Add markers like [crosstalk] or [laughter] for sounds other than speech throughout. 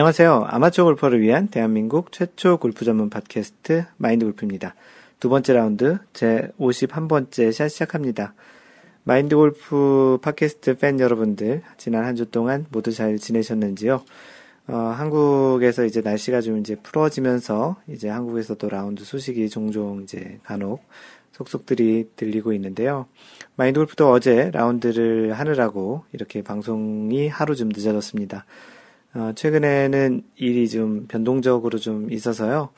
안녕하세요. 아마추어 골퍼를 위한 대한민국 최초 골프 전문 팟캐스트 마인드 골프입니다. 두 번째 라운드 제 51번째 샷 시작합니다. 마인드 골프 팟캐스트 팬 여러분들 지난 한 주 동안 모두 잘 지내셨는지요? 어, 한국에서 이제 날씨가 좀 이제 풀어지면서 이제 한국에서도 라운드 소식이 종종 이제 간혹 속속들이 들리고 있는데요. 마인드 골프도 어제 라운드를 하느라고 이렇게 방송이 하루 좀 늦어졌습니다. 어, 최근에는 일이 좀 변동적으로 좀 있어서요.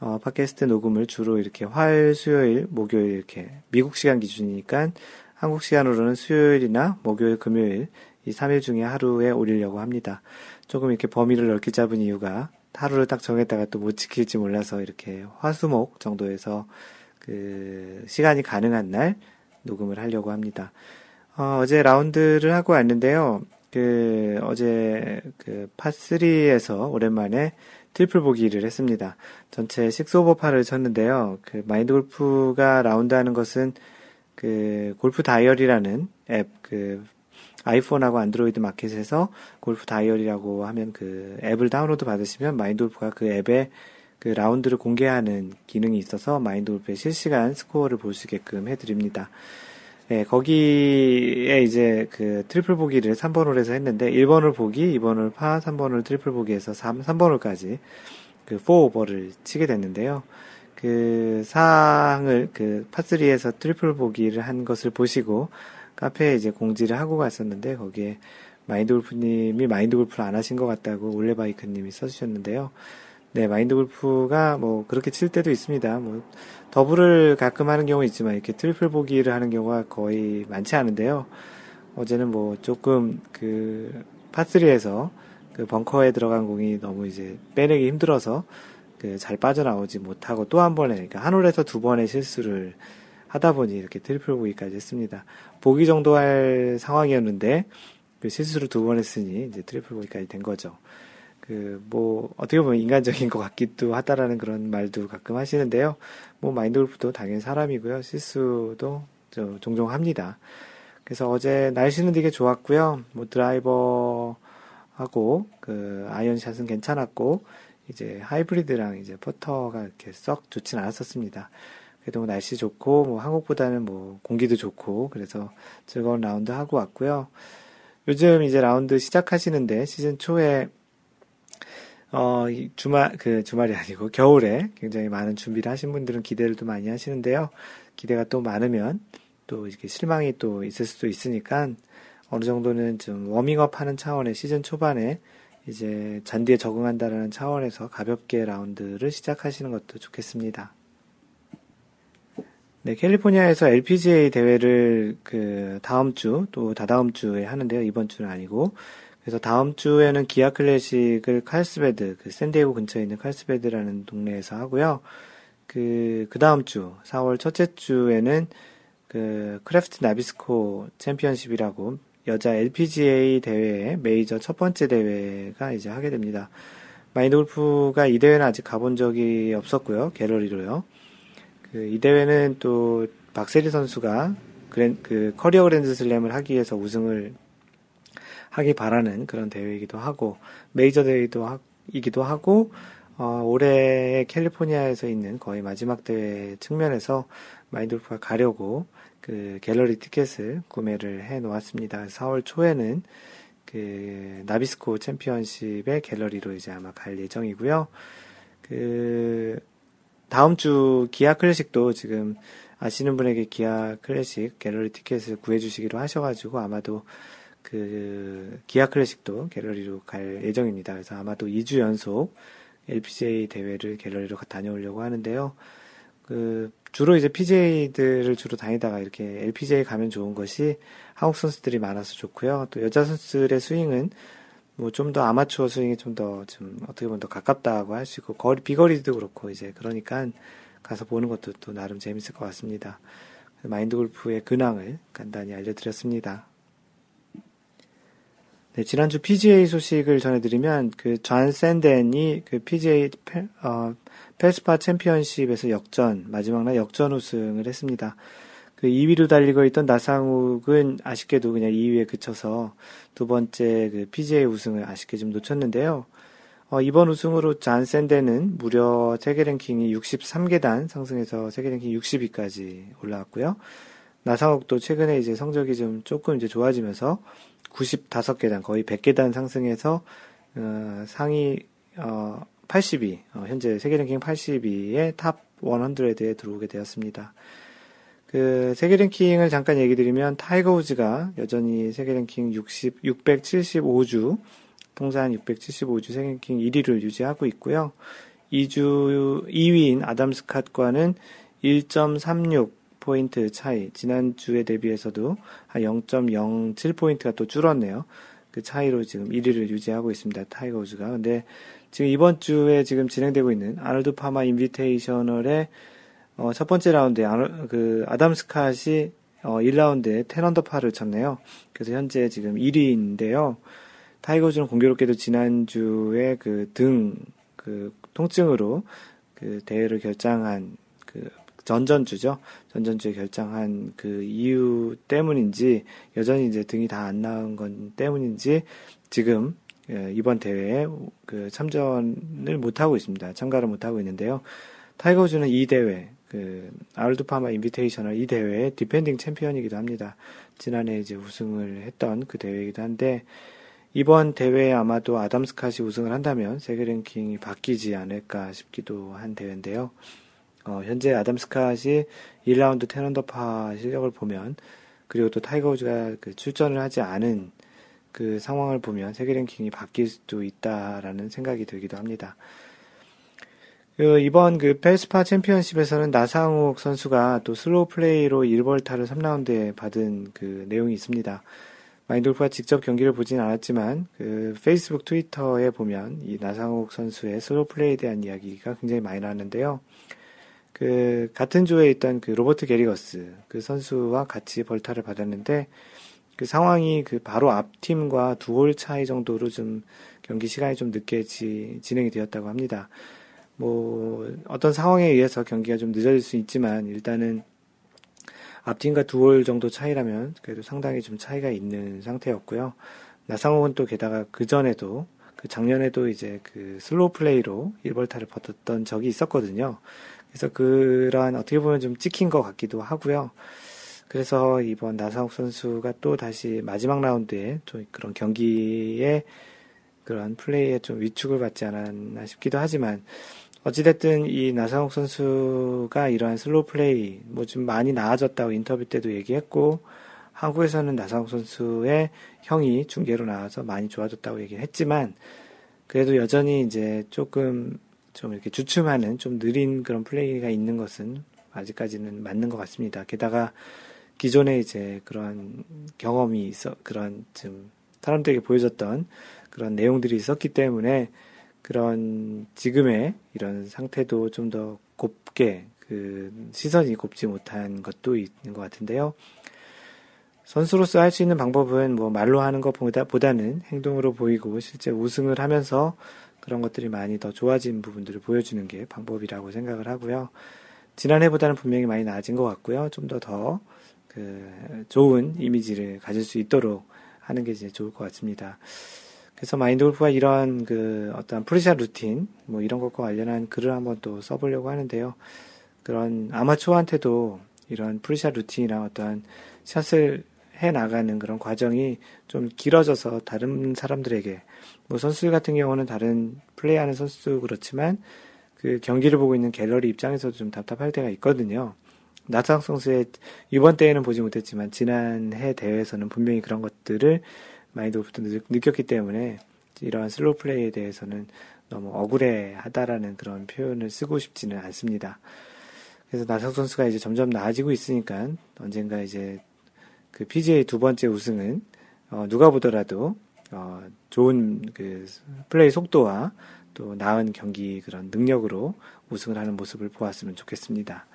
어, 팟캐스트 녹음을 주로 이렇게 화요일, 수요일, 목요일 이렇게 미국 시간 기준이니까 한국 시간으로는 수요일이나 목요일, 금요일 이 3일 중에 하루에 올리려고 합니다. 조금 이렇게 범위를 넓게 잡은 이유가 하루를 딱 정했다가 또 못 지킬지 몰라서 이렇게 화수목 정도에서 그 시간이 가능한 날 녹음을 하려고 합니다. 어, 어제 라운드를 하고 왔는데요. 그 어제 그 파3에서 오랜만에 트리플 보기를 했습니다. 전체 6오버파를 쳤는데요. 그 마인드 골프가 라운드 하는 것은 그 골프 다이어리라는 앱, 그 아이폰하고 안드로이드 마켓에서 골프 다이어리라고 하면 그 앱을 다운로드 받으시면 마인드 골프가 그 앱에 그 라운드를 공개하는 기능이 있어서 마인드 골프의 실시간 스코어를 볼 수 있게끔 해드립니다. 네, 거기에 이제 그 트리플 보기를 3번 홀에서 했는데 1번 홀 보기, 2번 홀 파, 3번 홀 트리플 보기에서 3, 3번 홀까지 그 4오버를 치게 됐는데요. 그 사항을 그 파3에서 트리플 보기를 한 것을 보시고 카페에 이제 공지를 하고 갔었는데 거기에 마인드 골프님이 마인드 골프를 안 하신 것 같다고 올레바이크님이 써주셨는데요. 네, 마인드 골프가 뭐 그렇게 칠 때도 있습니다. 뭐 더블을 가끔 하는 경우 있지만 이렇게 트리플 보기를 하는 경우가 거의 많지 않은데요. 어제는 뭐 조금 그 파3에서 그 벙커에 들어간 공이 너무 이제 빼내기 힘들어서 그 잘 빠져나오지 못하고 또 한 번에 그러니까 한 홀에서 두 번의 실수를 하다 보니 이렇게 트리플 보기까지 했습니다. 보기 정도 할 상황이었는데 그 실수를 두 번 했으니 이제 트리플 보기까지 된 거죠. 그, 뭐, 어떻게 보면 인간적인 것 같기도 하다라는 그런 말도 가끔 하시는데요. 뭐, 마인드 골프도 당연히 사람이고요. 실수도 저 종종 합니다. 그래서 어제 날씨는 되게 좋았고요. 뭐, 드라이버하고, 그, 아이언샷은 괜찮았고, 이제 하이브리드랑 이제 퍼터가 이렇게 썩 좋진 않았었습니다. 그래도 뭐 날씨 좋고, 뭐, 한국보다는 뭐, 공기도 좋고, 그래서 즐거운 라운드 하고 왔고요. 요즘 이제 라운드 시작하시는데, 시즌 초에 어, 주말, 그 주말이 아니고 겨울에 굉장히 많은 준비를 하신 분들은 기대를 또 많이 하시는데요. 기대가 또 많으면 또 이렇게 실망이 또 있을 수도 있으니까 어느 정도는 좀 워밍업 하는 차원의 시즌 초반에 이제 잔디에 적응한다라는 차원에서 가볍게 라운드를 시작하시는 것도 좋겠습니다. 네, 캘리포니아에서 LPGA 대회를 그 다음 주 또 다다음 주에 하는데요. 이번 주는 아니고 그래서 다음 주에는 기아 클래식을 칼스베드, 그 샌디에고 근처에 있는 칼스베드라는 동네에서 하고요. 그, 그 다음 주, 4월 첫째 주에는 그 크래프트 나비스코 챔피언십이라고 여자 LPGA 대회의 메이저 첫 번째 대회가 이제 하게 됩니다. 마인드 골프가 이 대회는 아직 가본 적이 없었고요. 갤러리로요. 그 이 대회는 또 박세리 선수가 그랜, 그 커리어 그랜드 슬램을 하기 위해서 우승을 하기 바라는 그런 대회이기도 하고 메이저 대회이기도 하, 이기도 하 고 어, 올해 캘리포니아에서 있는 거의 마지막 대회 측면에서 마인드 골프가 가려고 그 갤러리 티켓을 구매를 해 놓았습니다. 4월 초에는 그 나비스코 챔피언십의 갤러리로 이제 아마 갈 예정이고요. 그 다음 주 기아 클래식도 지금 아시는 분에게 기아 클래식 갤러리 티켓을 구해 주시기로 하셔가지고 아마도 그 기아 클래식도 갤러리로 갈 예정입니다. 그래서 아마도 2주 연속 LPGA 대회를 갤러리로 다녀오려고 하는데요. 그 주로 이제 PGA들을 주로 다니다가 이렇게 LPGA 가면 좋은 것이 한국 선수들이 많아서 좋고요. 또 여자 선수들의 스윙은 뭐 좀 더 아마추어 스윙이 좀 더 좀 어떻게 보면 더 가깝다고 할 수 있고 거리 비거리도 그렇고 이제 그러니까 가서 보는 것도 또 나름 재밌을 것 같습니다. 마인드 골프의 근황을 간단히 알려드렸습니다. 네, 지난주 PGA 소식을 전해드리면 그 존 센든이 그 PGA 페, 어, 밸스파 챔피언십에서 역전 마지막 날 역전 우승을 했습니다. 그 2위로 달리고 있던 나상욱은 아쉽게도 그냥 2위에 그쳐서 두 번째 그 PGA 우승을 아쉽게 좀 놓쳤는데요. 어, 이번 우승으로 잔 센든은 무려 세계 랭킹이 63계단 상승해서 세계 랭킹 60위까지 올라왔고요. 나상욱도 최근에 이제 성적이 좀 조금 이제 좋아지면서 95계단 거의 100계단 상승해서 어, 상위 어, 80위 어, 현재 세계 랭킹 80위의 top 100에 들어오게 되었습니다. 그 세계 랭킹을 잠깐 얘기 드리면 타이거 우즈가 여전히 세계 랭킹 60 675주 통산 675주 세계 랭킹 1위를 유지하고 있고요. 2주 2위인 아담 스캇과는 1.36 포인트 차이, 지난주에 대비해서도 한 0.07포인트가 또 줄었네요. 그 차이로 지금 1위를 유지하고 있습니다. 타이거 우즈가. 근데 지금 이번 주에 지금 진행되고 있는 아놀드 파마 인비테이셔널의 어, 첫 번째 라운드에 아노, 그 아담 스캇이 어, 1라운드에 ten under par를 쳤네요. 그래서 현재 지금 1위인데요. 타이거 우즈는 공교롭게도 지난주에 그 등, 그 통증으로 그 대회를 결장한 그 전전주죠. 전전주에 결장한 그 이유 때문인지 여전히 이제 등이 다 안 나은 건 때문인지 지금 예, 이번 대회에 그 참전을 못 하고 있습니다. 참가를 못 하고 있는데요. 타이거 우즈는 이 대회 그 아놀드 파마 인비테이셔널 이 대회의 defending champion이기도 합니다. 지난해 이제 우승을 했던 그 대회이기도 한데 이번 대회에 아마도 아담 스캇이 우승을 한다면 세계 랭킹이 바뀌지 않을까 싶기도 한 대회인데요. 어, 현재 아담 스캇이 1라운드 ten under par 실력을 보면 그리고 또 타이거 우즈가 그 출전을 하지 않은 그 상황을 보면 세계 랭킹이 바뀔 수도 있다라는 생각이 들기도 합니다. 그 이번 그 발스파 챔피언십에서는 나상욱 선수가 또 slow play로 1벌타를 3라운드에 받은 그 내용이 있습니다. 마인드 골프가 직접 경기를 보진 않았지만 그 페이스북 트위터에 보면 이 나상욱 선수의 slow play에 대한 이야기가 굉장히 많이 나왔는데요. 그 같은 조에 있던 그 로버트 게리거스 그 선수와 같이 벌타를 받았는데 그 상황이 그 바로 앞 팀과 두 홀 차이 정도로 좀 경기 시간이 좀 늦게 지, 진행이 되었다고 합니다. 뭐 어떤 상황에 의해서 경기가 좀 늦어질 수 있지만 일단은 앞팀과 두 홀 정도 차이라면 그래도 상당히 좀 차이가 있는 상태였고요. 나상욱은 또 게다가 그 전에도 그 작년에도 이제 그 slow play로 1벌타를 받았던 적이 있었거든요. 그래서 그러한 어떻게 보면 좀 찍힌 것 같기도 하고요. 그래서 이번 나상욱 선수가 또 다시 마지막 라운드에 좀 그런 경기에 그런 플레이에 좀 위축을 받지 않았나 싶기도 하지만 어찌됐든 이 나상욱 선수가 이러한 slow play 뭐 좀 많이 나아졌다고 인터뷰 때도 얘기했고 한국에서는 나상욱 선수의 형이 중계로 나와서 많이 좋아졌다고 얘기를 했지만 그래도 여전히 이제 조금 좀 이렇게 주춤하는 좀 느린 그런 플레이가 있는 것은 아직까지는 맞는 것 같습니다. 게다가 기존에 이제 그런 경험이 있어 그런 좀 사람들에게 보여줬던 그런 내용들이 있었기 때문에 그런 지금의 이런 상태도 좀 더 곱게 그 시선이 곱지 못한 것도 있는 것 같은데요. 선수로서 할 수 있는 방법은 뭐 말로 하는 것보다는 행동으로 보이고 실제 우승을 하면서 그런 것들이 많이 더 좋아진 부분들을 보여주는 게 방법이라고 생각을 하고요. 지난해보다는 분명히 많이 나아진 것 같고요. 좀 더 더 그 좋은 이미지를 가질 수 있도록 하는 게 이제 좋을 것 같습니다. 그래서 마인드 골프가 이런 그 어떤 pre-shot routine 뭐 이런 것과 관련한 글을 한번 또 써보려고 하는데요. 그런 아마추어한테도 이런 pre-shot routine이나 어떤 샷을 해 나가는 그런 과정이 좀 길어져서 다른 사람들에게 뭐 선수들 같은 경우는 다른 플레이하는 선수도 그렇지만 그 경기를 보고 있는 갤러리 입장에서도 좀 답답할 때가 있거든요. 나상욱 선수의 이번 대회는 보지 못했지만 지난해 대회에서는 분명히 그런 것들을 마인드 골프도 느꼈기 때문에 이러한 slow play에 대해서는 너무 억울해하다라는 그런 표현을 쓰고 싶지는 않습니다. 그래서 나상욱 선수가 이제 점점 나아지고 있으니까 언젠가 이제 그 PGA 두 번째 우승은 어, 누가 보더라도 어, 좋은 그 플레이 속도와 또 나은 경기 그런 능력으로 우승을 하는 모습을 보았으면 좋겠습니다.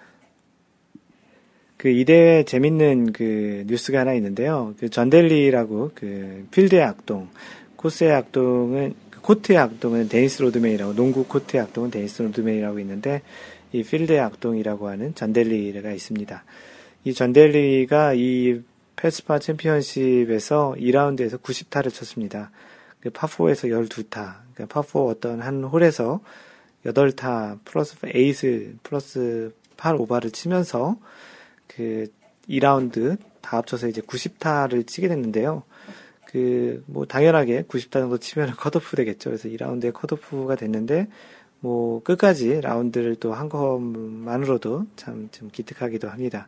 그 이 대회 재밌는 그 뉴스가 하나 있는데요. 그 잔 댈리라고 그 필드의 악동, 코스의 악동은 그 코트의 악동은 데니스 로드맨이라고 농구 코트의 악동은 데니스 로드맨이라고 있는데 이 필드의 악동이라고 하는 잔 댈리가 있습니다. 이 잔 댈리가 이 발스파 챔피언십에서 2라운드에서 90타를 쳤습니다. 그 파4에서 12타, 그러니까 파4 어떤 한 홀에서 8타 플러스 8을 플러스 8 오바를 치면서 그 2라운드 다 합쳐서 이제 90타를 치게 됐는데요. 그, 뭐, 당연하게 90타 정도 치면 컷오프 되겠죠. 그래서 2라운드에 컷오프가 됐는데, 뭐, 끝까지 라운드를 또 한 것만으로도 참 좀 기특하기도 합니다.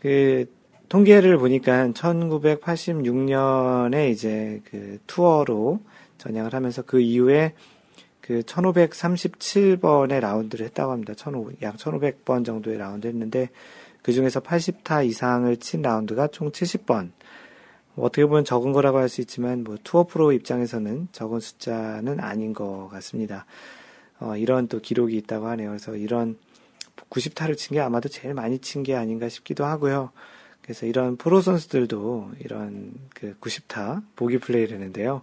그, 통계를 보니까 1986년에 이제 그 투어로 전향을 하면서 그 이후에 그 1537번의 라운드를 했다고 합니다. 1500, 약 1500번 정도의 라운드 했는데 그 중에서 80타 이상을 친 라운드가 총 70번. 뭐 어떻게 보면 적은 거라고 할 수 있지만 뭐 투어 프로 입장에서는 적은 숫자는 아닌 것 같습니다. 어, 이런 또 기록이 있다고 하네요. 그래서 이런 90타를 친 게 아마도 제일 많이 친 게 아닌가 싶기도 하고요. 그래서 이런 프로 선수들도 이런 그 90타 보기 플레이를 했는데요.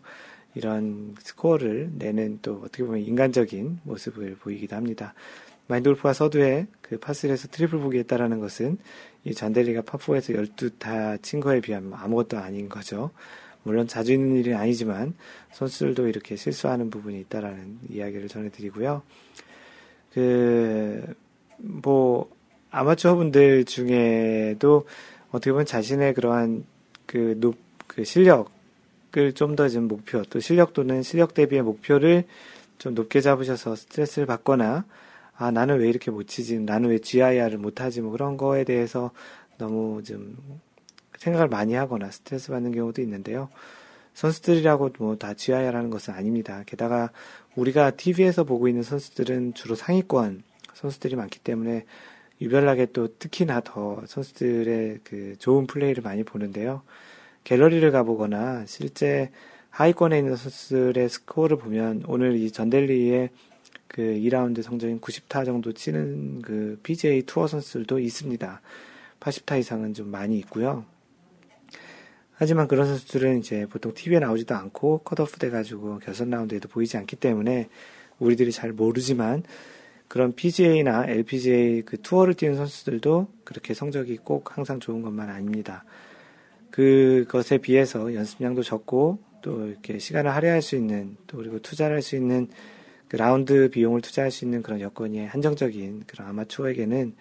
이런 스코어를 내는 또 어떻게 보면 인간적인 모습을 보이기도 합니다. 마인드 골프가 서두에 그 파3에서 트리플 보기 했다라는 것은 이 잔 댈리가 파4에서 12타 친 거에 비하면 아무것도 아닌 거죠. 물론 자주 있는 일은 아니지만 선수들도 이렇게 실수하는 부분이 있다라는 이야기를 전해드리고요. 그, 뭐, 아마추어 분들 중에도 어떻게 보면 자신의 그러한 그 높, 그 실력을 좀 더 좀 목표, 또 실력 또는 실력 대비의 목표를 좀 높게 잡으셔서 스트레스를 받거나, 아, 나는 왜 이렇게 못 치지? 나는 왜 GIR을 못 하지? 뭐 그런 거에 대해서 너무 좀 생각을 많이 하거나 스트레스 받는 경우도 있는데요. 선수들이라고 뭐 다 GIR 하는 것은 아닙니다. 게다가 우리가 TV에서 보고 있는 선수들은 주로 상위권 선수들이 많기 때문에 유별나게 또 특히나 더 선수들의 그 좋은 플레이를 많이 보는데요. 갤러리를 가보거나 실제 하위권에 있는 선수들의 스코어를 보면 오늘 이 전델리의 그 2라운드 성적인 90타 정도 치는 그 PGA 투어 선수들도 있습니다. 80타 이상은 좀 많이 있고요. 하지만 그런 선수들은 이제 보통 TV에 나오지도 않고 컷오프 돼가지고 결선 라운드에도 보이지 않기 때문에 우리들이 잘 모르지만 그런 PGA나 LPGA 그 투어를 뛰는 선수들도 그렇게 성적이 꼭 항상 좋은 것만 아닙니다. 그것에 비해서 연습량도 적고 또 이렇게 시간을 할애할 수 있는 또 그리고 투자를 할 수 있는 그 라운드 비용을 투자할 수 있는 그런 여건이 한정적인 그런 아마추어에게는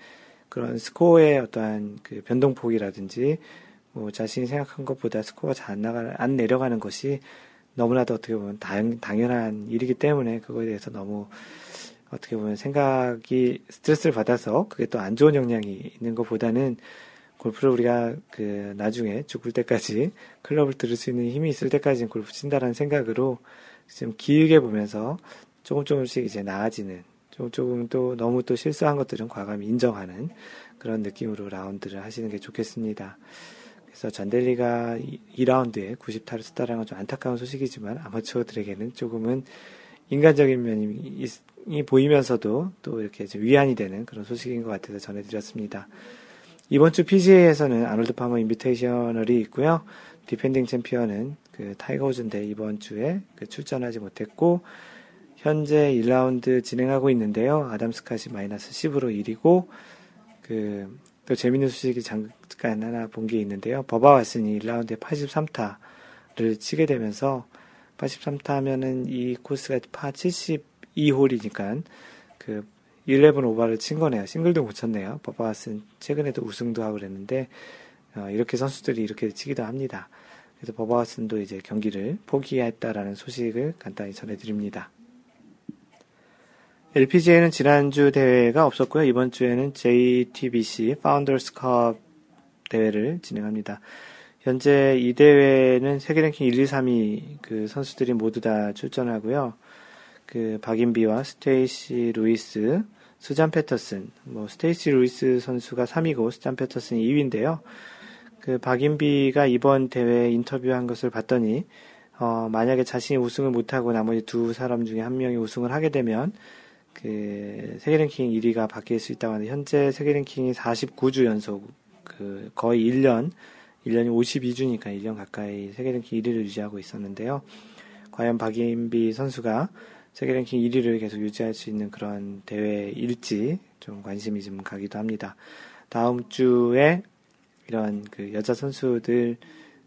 그런 스코어의 어떠한 그 변동폭이라든지 뭐 자신이 생각한 것보다 스코어가 잘 안 나가 안 내려가는 것이 너무나도 어떻게 보면 당, 당연한 일이기 때문에 그거에 대해서 너무 어떻게 보면 생각이 스트레스를 받아서 그게 또 안 좋은 영향이 있는 것보다는 골프를 우리가 그 나중에 죽을 때까지 [laughs] 클럽을 들을 수 있는 힘이 있을 때까지는 골프 친다라는 생각으로 좀 길게 보면서 조금 조금씩 이제 나아지는 조금 조금 또 너무 또 실수한 것들은 과감히 인정하는 그런 느낌으로 라운드를 하시는 게 좋겠습니다. 그래서 존 댈리가 2라운드에 90타를 썼다는 건 좀 안타까운 소식이지만 아마추어들에게는 조금은 인간적인 면이 보이면서도 또 이렇게 위안이 되는 그런 소식인 것 같아서 전해드렸습니다. 이번 주 PGA에서는 아놀드 파머 인비테이셔널이 있고요. 디펜딩 챔피언은 그 타이거 우즈인데 이번 주에 그 출전하지 못했고 현재 1라운드 진행하고 있는데요. 아담 스캇이 마이너스 10으로 1위고 그 또 재밌는 소식이 잠깐 하나 본 게 있는데요. 버바 왓슨이 1라운드에 83타를 치게 되면서 83타 하면은 이 코스가 파 72홀이니까 그 11 오버를 친 거네요. 싱글도 못 쳤네요. 버바왓슨 최근에도 우승도 하고 그랬는데 어, 이렇게 선수들이 이렇게 치기도 합니다. 그래서 버바왓슨도 이제 경기를 포기했다라는 소식을 간단히 전해드립니다. LPGA는 지난주 대회가 없었고요. 이번 주에는 JTBC 파운더스 컵 대회를 진행합니다. 현재 이 대회는 세계 랭킹 1, 2, 3위 그 선수들이 모두 다 출전하고요. 그 박인비와 스테이시 루이스, 수잔 패터슨, 뭐 스테이시 루이스 선수가 3위고 수잔 패터슨이 2위인데요. 그 박인비가 이번 대회 인터뷰한 것을 봤더니 어, 만약에 자신이 우승을 못하고 나머지 두 사람 중에 한 명이 우승을 하게 되면 그 세계 랭킹 1위가 바뀔 수 있다고 하는데 현재 세계 랭킹이 49주 연속 그 거의 1년 1년이 52주니까 1년 가까이 세계 랭킹 1위를 유지하고 있었는데요. 과연 박인비 선수가 세계 랭킹 1위를 계속 유지할 수 있는 그런 대회일지 좀 관심이 좀 가기도 합니다. 다음 주에 이런 그 여자 선수들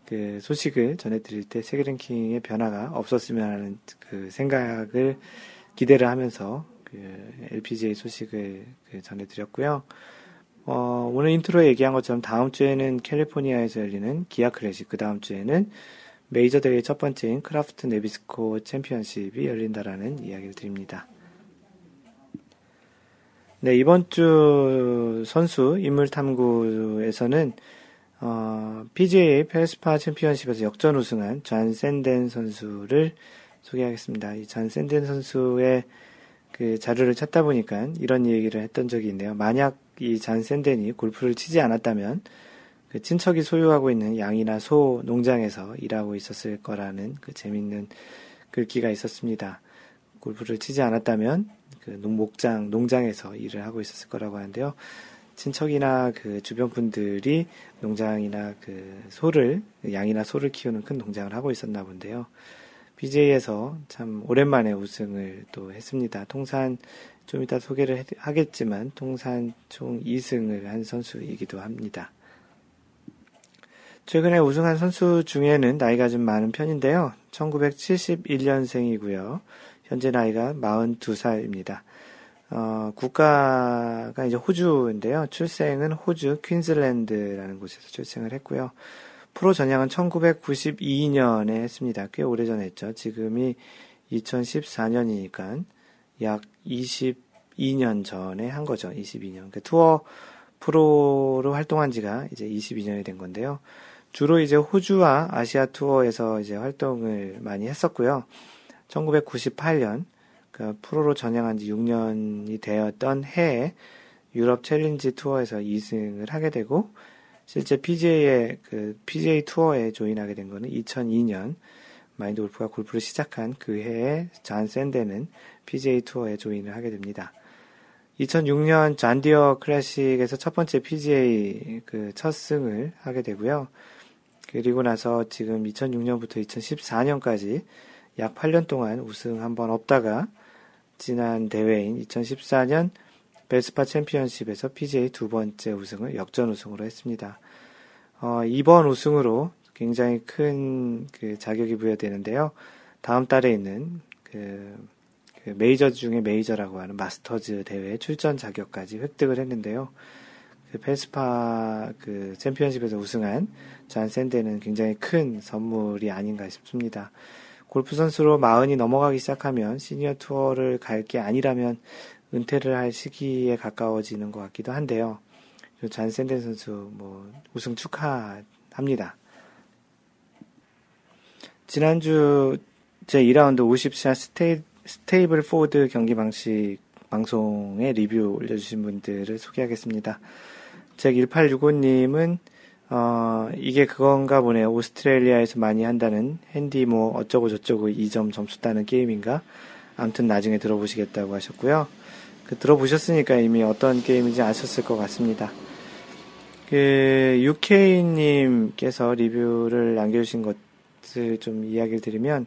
그 소식을 전해드릴 때 세계 랭킹의 변화가 없었으면 하는 그 생각을 기대를 하면서 그 LPGA 소식을 그 전해드렸고요. 어, 오늘 intro에 얘기한 것처럼 다음 주에는 캘리포니아에서 열리는 기아 클래식, 그 다음 주에는 메이저 대회 첫 번째인 크라프트 나비스코 챔피언십이 열린다라는 이야기를 드립니다. 네, 이번 주 선수 인물 탐구에서는 어, PGA 페스파 챔피언십에서 역전 우승한 잔 샌덴 선수를 소개하겠습니다. 이 잔 샌덴 선수의 그 자료를 찾다 보니까 이런 얘기를 했던 적이 있네요. 만약 이잔 샌덴이 골프를 치지 않았다면 그 친척이 소유하고 있는 양이나 소 농장에서 일하고 있었을 거라는 그 재밌는 글귀가 있었습니다. 골프를 치지 않았다면 그 농목장, 농장에서 일을 하고 있었을 거라고 하는데요. 친척이나 그 주변 분들이 농장이나 그 소를, 양이나 소를 키우는 큰 농장을 하고 있었나 본데요. BJ에서 참 오랜만에 우승을 또 했습니다. 통산 좀 이따 소개를 하겠지만 통산 총 2승을 한 선수이기도 합니다. 최근에 우승한 선수 중에는 나이가 좀 많은 편인데요. 1971년생이고요. 현재 나이가 42살입니다. 어, 국가가 이제 호주인데요. 출생은 호주 퀸즐랜드라는 곳에서 출생을 했고요. 프로 전향은 1992년에 했습니다. 꽤 오래전에 했죠. 지금이 2014년이니까 약 22년 전에 한 거죠. 22년. 그러니까 투어 프로로 활동한 지가 이제 22년이 된 건데요. 주로 이제 호주와 아시아 투어에서 이제 활동을 많이 했었고요. 1998년 그 프로로 전향한 지 6년이 되었던 해에 유럽 챌린지 투어에서 2승을 하게 되고 실제 PGA의 그 PGA 투어에 join하게 된 거는 2002년 마인드 골프가 골프를 시작한 그 해에 잔 센든은 PGA 투어에 join을 하게 됩니다. 2006년 존 디어 클래식에서 첫 번째 PGA 그 첫 승을 하게 되고요. 그리고 나서 지금 2006년부터 2014년까지 약 8년 동안 우승 한 번 없다가 지난 대회인 2014년 베스파 챔피언십에서 PGA 두 번째 우승을 역전 우승으로 했습니다. 어, 이번 우승으로 굉장히 큰 그 자격이 부여되는데요. 다음 달에 있는 그, 그 메이저 중에 메이저라고 하는 마스터즈 대회 출전 자격까지 획득을 했는데요. 그 발스파 그 챔피언십에서 우승한 잔 센든에게는 굉장히 큰 선물이 아닌가 싶습니다. 골프 선수로 마흔이 넘어가기 시작하면 시니어 투어를 갈 게 아니라면 은퇴를 할 시기에 가까워지는 것 같기도 한데요. 잔 센든 선수 뭐 우승 축하합니다. 지난주 제 2라운드 50샷 Sta-, Stableford 경기 방식 방송에 리뷰 올려주신 분들을 소개하겠습니다. 제 1865님은 어, 이게 그건가 보네요. 오스트레일리아에서 많이 한다는 핸디 뭐 어쩌고 저쩌고 2점 점수 따는 게임인가? 아무튼 나중에 들어보시겠다고 하셨고요. 그 들어보셨으니까 이미 어떤 게임인지 아셨을 것 같습니다. 그 UK님께서 리뷰를 남겨주신 것을 좀 이야기를 드리면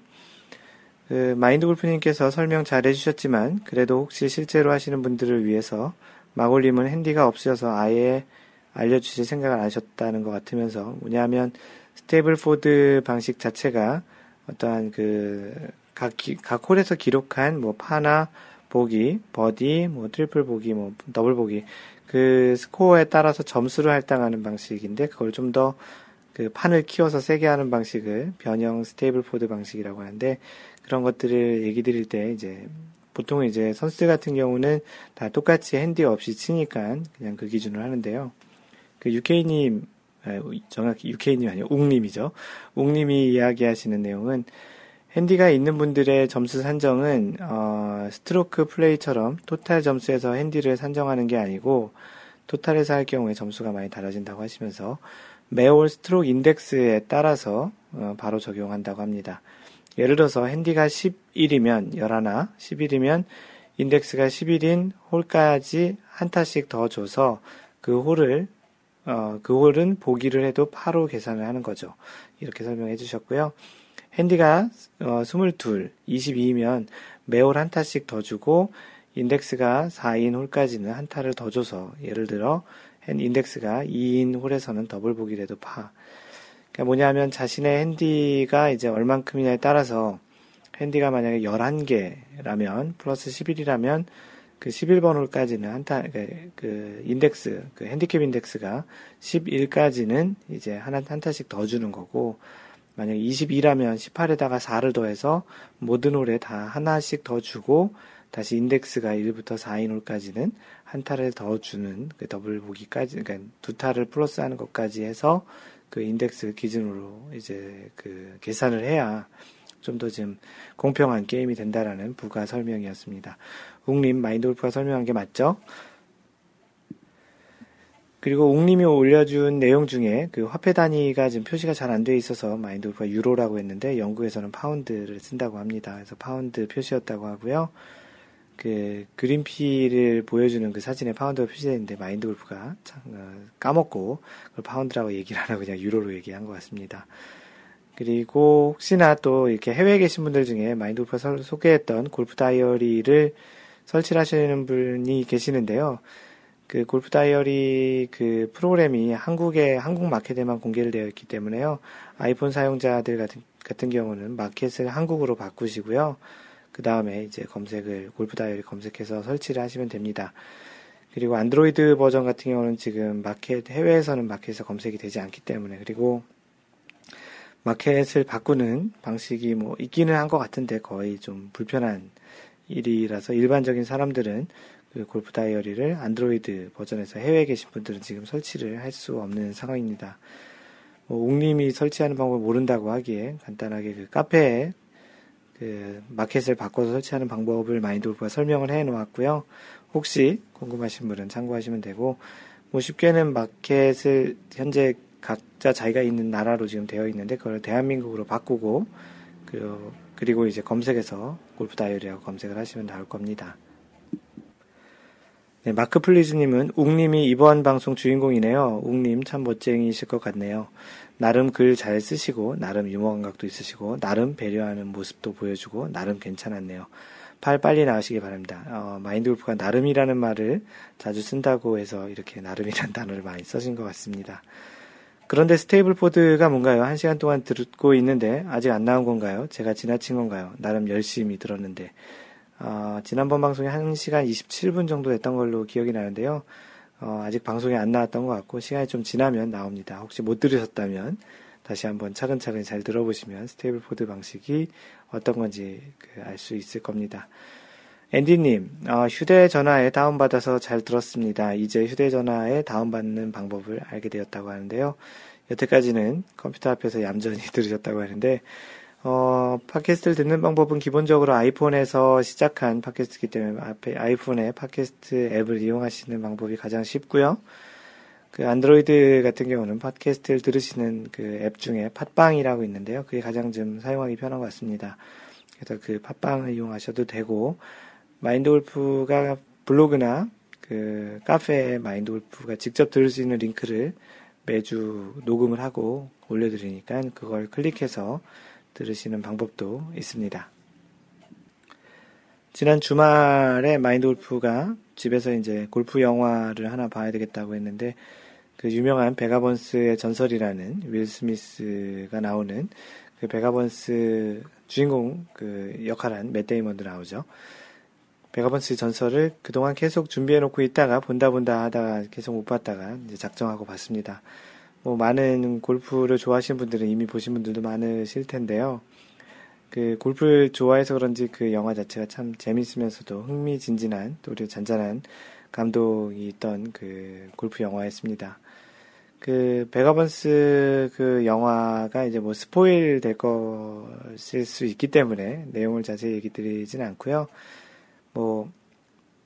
그 마인드 골프님께서 설명 잘 해주셨지만 그래도 혹시 실제로 하시는 분들을 위해서 마골님은 핸디가 없으셔서 아예 알려주실 생각을 안 하셨다는 것 같으면서 뭐냐면 Stableford 방식 자체가 어떠한 그각 각 홀에서 기록한 뭐 파나 보기, 버디, 뭐 트리플 보기, 뭐 더블 보기 그 스코어에 따라서 점수를 할당하는 방식인데 그걸 좀 더 그 판을 키워서 세게 하는 방식을 변형 Stableford 방식이라고 하는데 그런 것들을 얘기 드릴 때 이제 보통 이제 선수들 같은 경우는 다 똑같이 핸디 없이 치니까 그냥 그 기준으로 하는데요. 그 UK님, 아, 정확히 UK님 아니요, 웅님이죠. 웅님이 이야기하시는 내용은 핸디가 있는 분들의 점수 산정은 어, 스트로크 플레이처럼 토탈 점수에서 핸디를 산정하는 게 아니고 토탈에서 할 경우에 점수가 많이 달라진다고 하시면서 매홀 스트로크 인덱스에 따라서 어, 바로 적용한다고 합니다. 예를 들어서 핸디가 11이면 11, 11이면 인덱스가 11인 홀까지 한 타씩 더 줘서 그 홀을 어, 그 홀은 보기를 해도 파로 계산을 하는 거죠. 이렇게 설명해 주셨고요. 핸디가 어, 22, 22이면 매홀 한 타씩 더 주고 인덱스가 4인 홀까지는 한 타를 더 줘서 예를 들어 인덱스가 2인 홀에서는 더블 보기를 해도 파. 그러니까 뭐냐면 자신의 핸디가 이제 얼만큼이냐에 따라서 핸디가 만약에 11개라면 플러스 11이라면 그 11번 홀까지는 한타 그, 그 인덱스 그 핸디캡 인덱스가 11까지는 이제 하나 한 타씩 더 주는 거고 만약 22라면 18에다가 4를 더해서 모든 홀에 다 하나씩 더 주고 다시 인덱스가 1부터 4인 홀까지는 한 타를 더 주는 그 더블 보기까지 그러니까 두 타를 플러스하는 것까지 해서 그 인덱스 기준으로 이제 그 계산을 해야 좀더좀 공평한 게임이 된다라는 부가 설명이었습니다. 웅님 마인드 골프가 설명한 게 맞죠? 그리고 웅님이 올려준 내용 중에 그 화폐 단위가 지금 표시가 잘 안 돼 있어서 마인드 골프가 유로라고 했는데 영국에서는 파운드를 쓴다고 합니다. 그래서 파운드 표시였다고 하고요. 그 그린피를 보여주는 그 사진에 파운드가 표시되어 있는데 마인드 골프가 참, 어, 까먹고 그걸 파운드라고 얘기를 안 하고 그냥 유로로 얘기한 것 같습니다. 그리고 혹시나 또 이렇게 해외에 계신 분들 중에 마인드 골프가 소개했던 골프 다이어리를 설치를 하시는 분이 계시는데요. 그 골프 다이어리 그 프로그램이 한국의 한국 마켓에만 공개를 되어 있기 때문에요. 아이폰 사용자들 같은, 같은 경우는 마켓을 한국으로 바꾸시고요. 그 다음에 이제 검색을 골프 다이어리 검색해서 설치를 하시면 됩니다. 그리고 안드로이드 버전 같은 경우는 지금 마켓 해외에서는 마켓에서 검색이 되지 않기 때문에 그리고 마켓을 바꾸는 방식이 뭐 있기는 한 것 같은데 거의 좀 불편한 일이라서 일반적인 사람들은 그 골프 다이어리를 안드로이드 버전에서 해외에 계신 분들은 지금 설치를 할 수 없는 상황입니다. 뭐 웅님이 설치하는 방법을 모른다고 하기에 간단하게 그 카페에 그 마켓을 바꿔서 설치하는 방법을 마인드골프가 설명을 해 놓았고요. 혹시 궁금하신 분은 참고하시면 되고 뭐 쉽게는 마켓을 현재 각자 자기가 있는 나라로 지금 되어 있는데 그걸 대한민국으로 바꾸고 그 그리고 이제 검색해서 골프 다이어리라고 검색을 하시면 나올 겁니다. 네, 마크 플리즈님은 웅님이 이번 방송 주인공이네요. 웅님 참 멋쟁이실 것 같네요. 나름 글 잘 쓰시고, 나름 유머 감각도 있으시고, 나름 배려하는 모습도 보여주고, 나름 괜찮았네요. 팔 빨리 나으시기 바랍니다. 어, 마인드 골프가 나름이라는 말을 자주 쓴다고 해서 이렇게 나름이라는 [laughs] 단어를 많이 써진 것 같습니다. 그런데 Stableford가 뭔가요? 한 시간 동안 듣고 있는데 아직 안 나온 건가요? 제가 지나친 건가요? 나름 열심히 들었는데. 어, 지난번 방송이 1시간 27분 정도 됐던 걸로 기억이 나는데요. 어, 아직 방송이 안 나왔던 것 같고 시간이 좀 지나면 나옵니다. 혹시 못 들으셨다면 다시 한번 차근차근 잘 들어보시면 Stableford 방식이 어떤 건지 그 알수 있을 겁니다. 앤디님, 어, 휴대전화에 다운받아서 잘 들었습니다. 이제 휴대전화에 다운받는 방법을 알게 되었다고 하는데요. 여태까지는 컴퓨터 앞에서 얌전히 [laughs] 들으셨다고 하는데, 어, 팟캐스트를 듣는 방법은 기본적으로 아이폰에서 시작한 팟캐스트이기 때문에 아이폰의 팟캐스트 앱을 이용하시는 방법이 가장 쉽고요. 그 안드로이드 같은 경우는 팟캐스트를 들으시는 그 앱 중에 팟빵이라고 있는데요. 그게 가장 좀 사용하기 편한 것 같습니다. 그래서 그 팟빵을 이용하셔도 되고 마인드 골프가 블로그나 그 카페에 마인드 골프가 직접 들을 수 있는 링크를 매주 녹음을 하고 올려드리니까 그걸 클릭해서 들으시는 방법도 있습니다. 지난 주말에 마인드 골프가 집에서 이제 골프 영화를 하나 봐야 되겠다고 했는데 그 유명한 베가번스의 전설이라는 윌 스미스가 나오는 그 베가번스 주인공 그 역할한 맷 데이먼도 나오죠. 베가번스 전설을 그동안 계속 준비해 놓고 있다가 본다 본다 하다가 계속 못 봤다가 이제 작정하고 봤습니다. 뭐 많은 골프를 좋아하시는 분들은 이미 보신 분들도 많으실 텐데요. 그 골프를 좋아해서 그런지 그 영화 자체가 참 재밌으면서도 흥미진진한 또 그리고 잔잔한 감동이 있던 그 골프 영화였습니다. 그 베가번스 그 영화가 이제 뭐 spoil 될 것일 수 있기 때문에 내용을 자세히 얘기 드리진 않고요. 뭐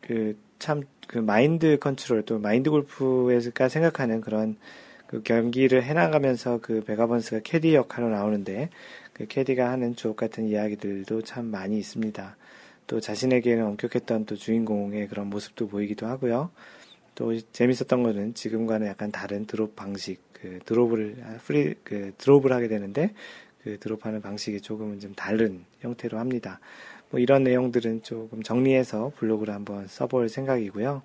그 참 그 그 마인드 컨트롤 또 마인드 골프가 생각하는 그런 그 경기를 해나가면서 그 베가번스가 캐디 역할로 나오는데 그 캐디가 하는 주옥 같은 이야기들도 참 많이 있습니다. 또 자신에게는 엄격했던 또 주인공의 그런 모습도 보이기도 하고요. 또 재밌었던 거는 지금과는 약간 다른 드롭 방식, 그 드롭을 아, free 그 drop을 하게 되는데 그 드롭하는 방식이 조금은 좀 다른 형태로 합니다. 뭐 이런 내용들은 조금 정리해서 블로그를 한번 써볼 생각이고요.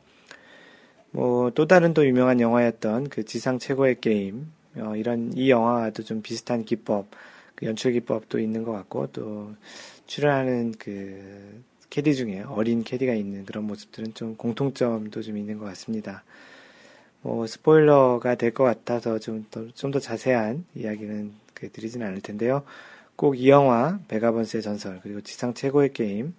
뭐 또 다른 또 유명한 영화였던 그 지상 최고의 게임 어, 이런 이 영화와도 좀 비슷한 기법, 그 연출 기법도 있는 것 같고 또 출연하는 그 캐디 중에 어린 캐디가 있는 그런 모습들은 좀 공통점도 좀 있는 것 같습니다. 뭐 스포일러가 될 것 같아서 좀 더 좀 더 자세한 이야기는 그 드리진 않을 텐데요. 꼭 이 영화 베가번스의 전설 그리고 지상 최고의 게임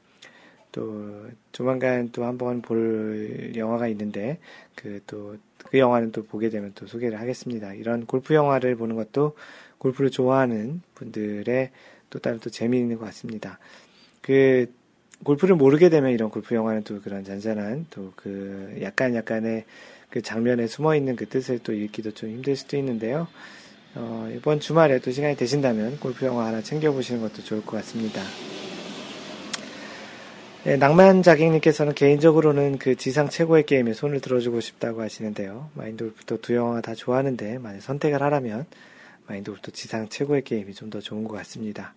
또 조만간 또 한번 볼 영화가 있는데 그 또그 그 영화는 또 보게 되면 또 소개를 하겠습니다. 이런 골프 영화를 보는 것도 골프를 좋아하는 분들의 또 다른 또 재미있는 것 같습니다. 그 골프를 모르게 되면 이런 골프 영화는 또 그런 잔잔한 또 그 약간 약간의 그 장면에 숨어 있는 그 뜻을 또 읽기도 좀 힘들 수도 있는데요. 어, 이번 주말에 또 시간이 되신다면 골프 영화 하나 챙겨보시는 것도 좋을 것 같습니다. 네, 낭만 자객님께서는 개인적으로는 그 지상 최고의 게임에 손을 들어주고 싶다고 하시는데요. 마인드 골프도 두 영화 다 좋아하는데 만약 선택을 하라면 마인드 골프도 지상 최고의 게임이 좀 더 좋은 것 같습니다.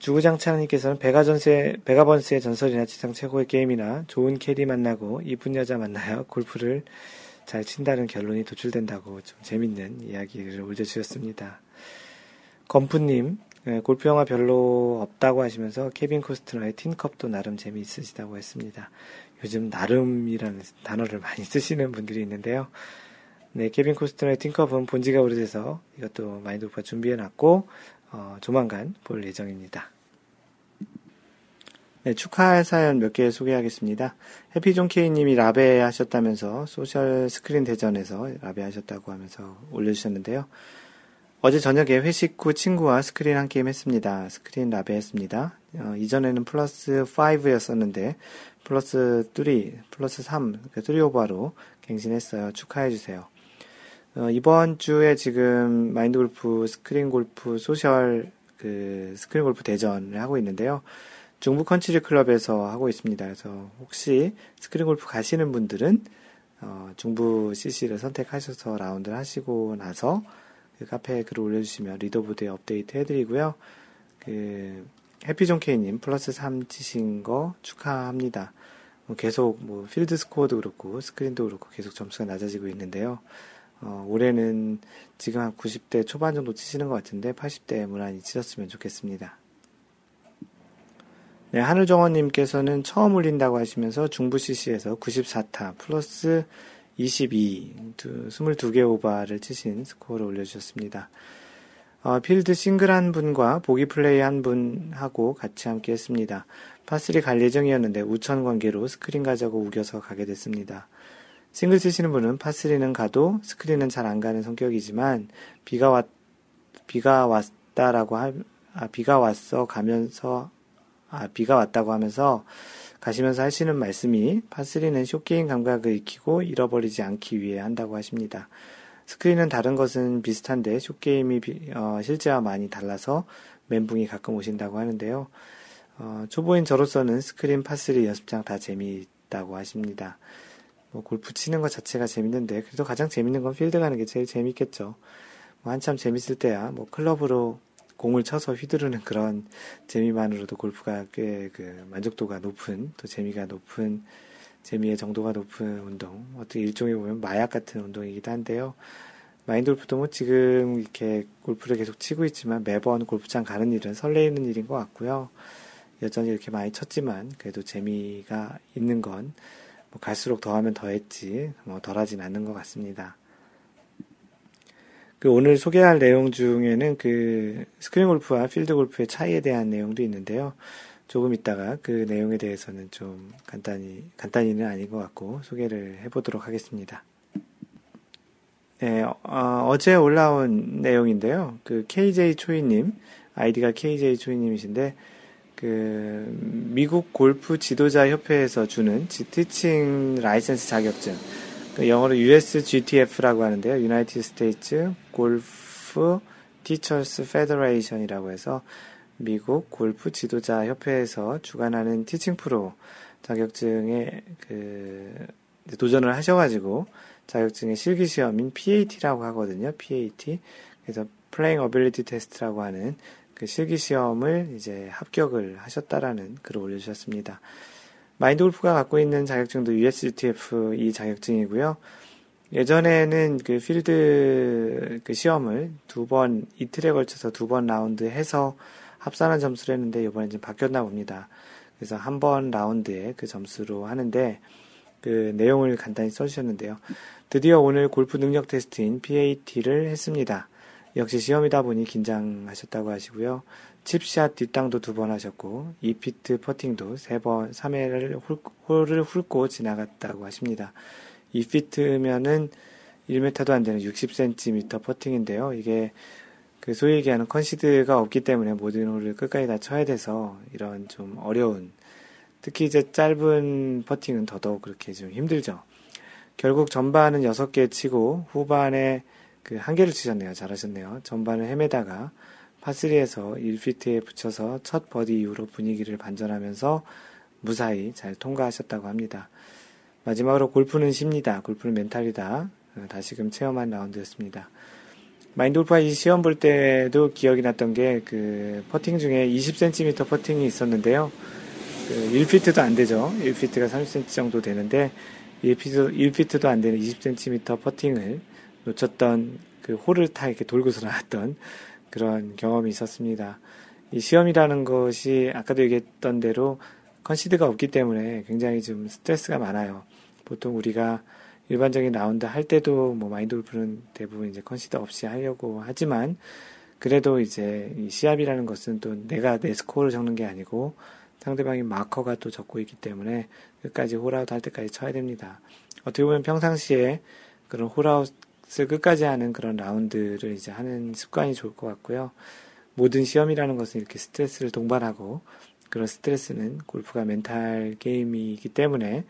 주구장창님께서는 베가전스의, 베가번스의 전설이나 지상 최고의 게임이나 좋은 캐디 만나고 이쁜 여자 만나야 골프를 잘 친다는 결론이 도출된다고 좀 재밌는 이야기를 올려주셨습니다. 건프님, 네, 골프 영화 별로 없다고 하시면서 케빈 코스트너의 틴컵도 나름 재미있으시다고 했습니다. 요즘 나름이라는 단어를 많이 쓰시는 분들이 있는데요. 네, 케빈 코스트너의 틴컵은 본지가 오래돼서 이것도 마인드 골프가 준비해놨고 어, 조만간 볼 예정입니다. 네, 축하 사연 몇 개 소개하겠습니다. 해피존 케이님이 라베 하셨다면서 social 스크린 대전에서 라베 하셨다고 하면서 올려주셨는데요. 어제 저녁에 회식 후 친구와 스크린 한 게임 했습니다. 스크린 라베 했습니다. 어, 이전에는 플러스 5였었는데 플러스 3, 플러스 3, 3오버로 갱신했어요. 축하해주세요. 어, 이번 주에 지금 마인드 골프, 스크린 골프, social 그 스크린 골프 대전을 하고 있는데요. 중부 컨트리 클럽에서 하고 있습니다. 그래서 혹시 스크린 골프 가시는 분들은 어, 중부 CC를 선택하셔서 라운드를 하시고 나서 그 카페에 글을 올려주시면 leaderboard에 업데이트 해드리고요. 그 해피존 케이님 플러스 3 치신 거 축하합니다. 뭐 계속 뭐 필드 스코어도 그렇고 스크린도 그렇고 계속 점수가 낮아지고 있는데요. 어, 올해는 지금 한 90대 초반 정도 치시는 것 같은데 80대 무난히 치셨으면 좋겠습니다. 네, 하늘정원님께서는 처음 올린다고 하시면서 중부 CC에서 94타 플러스 22, 22개 오바를 치신 스코어를 올려주셨습니다. 어, 필드 싱글 한 분과 보기 플레이 한 분하고 같이 함께 했습니다. 파3 갈 예정이었는데 우천 관계로 스크린 가자고 우겨서 가게 됐습니다. 싱글 치시는 분은 파3는 가도 스크린은 잘 안 가는 성격이지만 비가 왔, 비가 왔다라고 하, 아, 비가 왔어 가면서, 아, 비가 왔다고 하면서 가시면서 하시는 말씀이 파3는 short game 감각을 익히고 잃어버리지 않기 위해 한다고 하십니다. 스크린은 다른 것은 비슷한데 short game이 어, 실제와 많이 달라서 멘붕이 가끔 오신다고 하는데요. 어, 초보인 저로서는 스크린 파3 연습장 다 재미있다고 하십니다. 뭐 골프 치는 것 자체가 재밌는데 그래도 가장 재밌는 건 필드 가는 게 제일 재밌겠죠. 뭐 한참 재밌을 때야 뭐 클럽으로 공을 쳐서 휘두르는 그런 재미만으로도 골프가 꽤 그 만족도가 높은 또 재미가 높은 재미의 정도가 높은 운동 어떻게 일종의 보면 마약 같은 운동이기도 한데요. 마인드 골프도 뭐 지금 이렇게 골프를 계속 치고 있지만 매번 골프장 가는 일은 설레이는 일인 것 같고요. 여전히 이렇게 많이 쳤지만 그래도 재미가 있는 건 뭐 갈수록 더하면 더했지 뭐 덜하진 않는 것 같습니다. 그 오늘 소개할 내용 중에는 그 스크린 골프와 필드 골프의 차이에 대한 내용도 있는데요. 조금 있다가 그 내용에 대해서는 좀 간단히 간단히는 아닌 것 같고 소개를 해보도록 하겠습니다. 네, 어, 제 올라온 내용인데요. 그 KJ 초이님 아이디가 KJ 초이님이신데 그 미국 골프 지도자 협회에서 주는 teaching license 자격증 그 영어로 USGTF라고 하는데요. United States Golf Teachers Federation이라고 해서 미국 골프 지도자 협회에서 주관하는 티칭 프로 자격증에 그 도전을 하셔가지고 자격증의 실기 시험인 PAT라고 하거든요. PAT 그래서 Playing Ability Test라고 하는 그 실기 시험을 이제 합격을 하셨다라는 글을 올려주셨습니다. 마인드 골프가 갖고 있는 자격증도 USGTF 이 자격증이고요. 예전에는 그 필드 그 시험을 두 번, 이틀에 걸쳐서 두 번 라운드 해서 합산한 점수를 했는데 이번에 좀 바뀌었나 봅니다. 그래서 한 번 라운드에 그 점수로 하는데 그 내용을 간단히 써주셨는데요. 드디어 오늘 골프 능력 테스트인 PAT를 했습니다. 역시 시험이다 보니 긴장하셨다고 하시고요. 칩샷 뒷땅도 두 번 하셨고, 2피트 퍼팅도 세 번, 3회를 홀을 훑고 지나갔다고 하십니다. 2피트면은 1m도 안 되는 60cm 퍼팅인데요. 이게 그 소위 얘기하는 컨시드가 없기 때문에 모든 홀을 끝까지 다 쳐야 돼서 이런 좀 어려운 특히 이제 짧은 퍼팅은 더더욱 그렇게 좀 힘들죠. 결국 전반은 6개 치고 후반에 그 한 개를 치셨네요. 잘하셨네요. 전반을 헤매다가 파3에서 1피트에 붙여서 첫 버디 이후로 분위기를 반전하면서 무사히 잘 통과하셨다고 합니다. 마지막으로 골프는 쉽니다. 골프는 멘탈이다. 어, 다시금 체험한 라운드였습니다. 골프가 이 시험 볼 때도 기억이 났던 게 그 퍼팅 중에 20cm 퍼팅이 있었는데요. 그 1피트도 안 되죠. 1피트가 30cm 정도 되는데 1피트, 1피트도 안 되는 20cm 퍼팅을 놓쳤던 그 홀을 다 이렇게 돌고서 나왔던 그런 경험이 있었습니다. 이 시험이라는 것이 아까도 얘기했던 대로 컨시드가 없기 때문에 굉장히 좀 스트레스가 많아요. 보통 우리가 일반적인 라운드 할 때도 뭐 마인드 골프는 대부분 이제 컨시드 없이 하려고 하지만 그래도 이제 이 시합이라는 것은 또 내가 내 스코어를 적는 게 아니고 상대방이 마커가 또 적고 있기 때문에 끝까지 홀아웃 할 때까지 쳐야 됩니다. 어떻게 보면 평상시에 그런 홀아웃을 끝까지 하는 그런 라운드를 이제 하는 습관이 좋을 것 같고요. 모든 시험이라는 것은 이렇게 스트레스를 동반하고 그런 스트레스는 골프가 멘탈 게임이기 때문에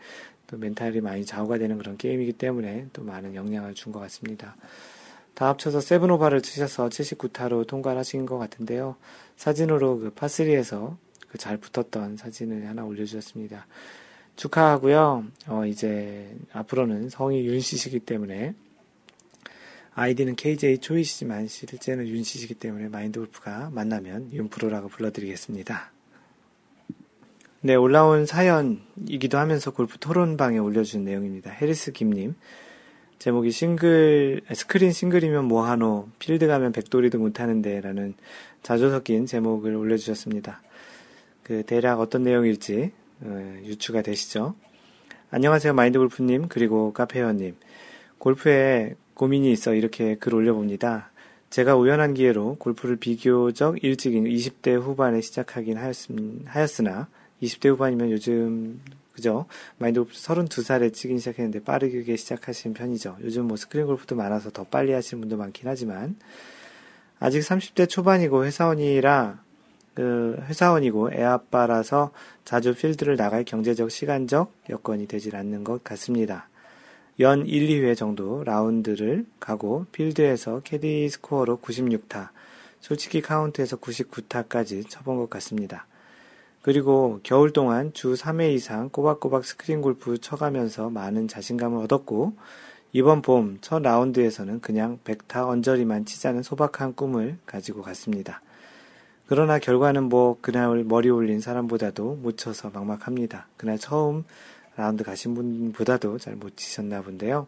또 멘탈이 많이 좌우가 되는 그런 게임이기 때문에 또 많은 영향을 준 것 같습니다. 다 합쳐서 seven over를 치셔서 79타로 통과를 하신 것 같은데요. 사진으로 그 파3에서 그 잘 붙었던 사진을 하나 올려주셨습니다. 축하하고요. 어, 이제 앞으로는 성이 윤 씨시기 때문에 아이디는 KJ 초이시지만 실제는 윤 씨시기 때문에 마인드 골프가 만나면 윤프로라고 불러드리겠습니다. 네, 올라온 사연이기도 하면서 골프 토론방에 올려준 내용입니다. 해리스 김님. 제목이 싱글, 스크린 싱글이면 뭐하노, 필드 가면 백돌이도 못하는데, 라는 자조 섞인 제목을 올려주셨습니다. 그, 대략 어떤 내용일지, 어, 유추가 되시죠? 안녕하세요, 마인드 골프님, 그리고 카페원님. 골프에 고민이 있어 이렇게 글 올려봅니다. 제가 우연한 기회로 골프를 비교적 일찍인 20대 후반에 시작하긴 하였으나, 20대 후반이면 요즘 그죠? 마인드 골프 32살에 치긴 시작했는데 빠르게 시작하신 편이죠. 요즘 뭐 스크린 골프도 많아서 더 빨리 하시는 분도 많긴 하지만 아직 30대 초반이고 회사원이라 그 회사원이고 애아빠라서 자주 필드를 나갈 경제적 시간적 여건이 되질 않는 것 같습니다. 연 1, 2회 정도 라운드를 가고 필드에서 캐디 스코어로 96타, 솔직히 카운트에서 99타까지 쳐본 것 같습니다. 그리고 겨울 동안 주 3회 이상 꼬박꼬박 스크린 골프 쳐가면서 많은 자신감을 얻었고, 이번 봄 첫 라운드에서는 그냥 백타 언저리만 치자는 소박한 꿈을 가지고 갔습니다. 그러나 결과는 뭐 그날 머리 올린 사람보다도 못 쳐서 막막합니다. 그날 처음 라운드 가신 분보다도 잘 못 치셨나 본데요.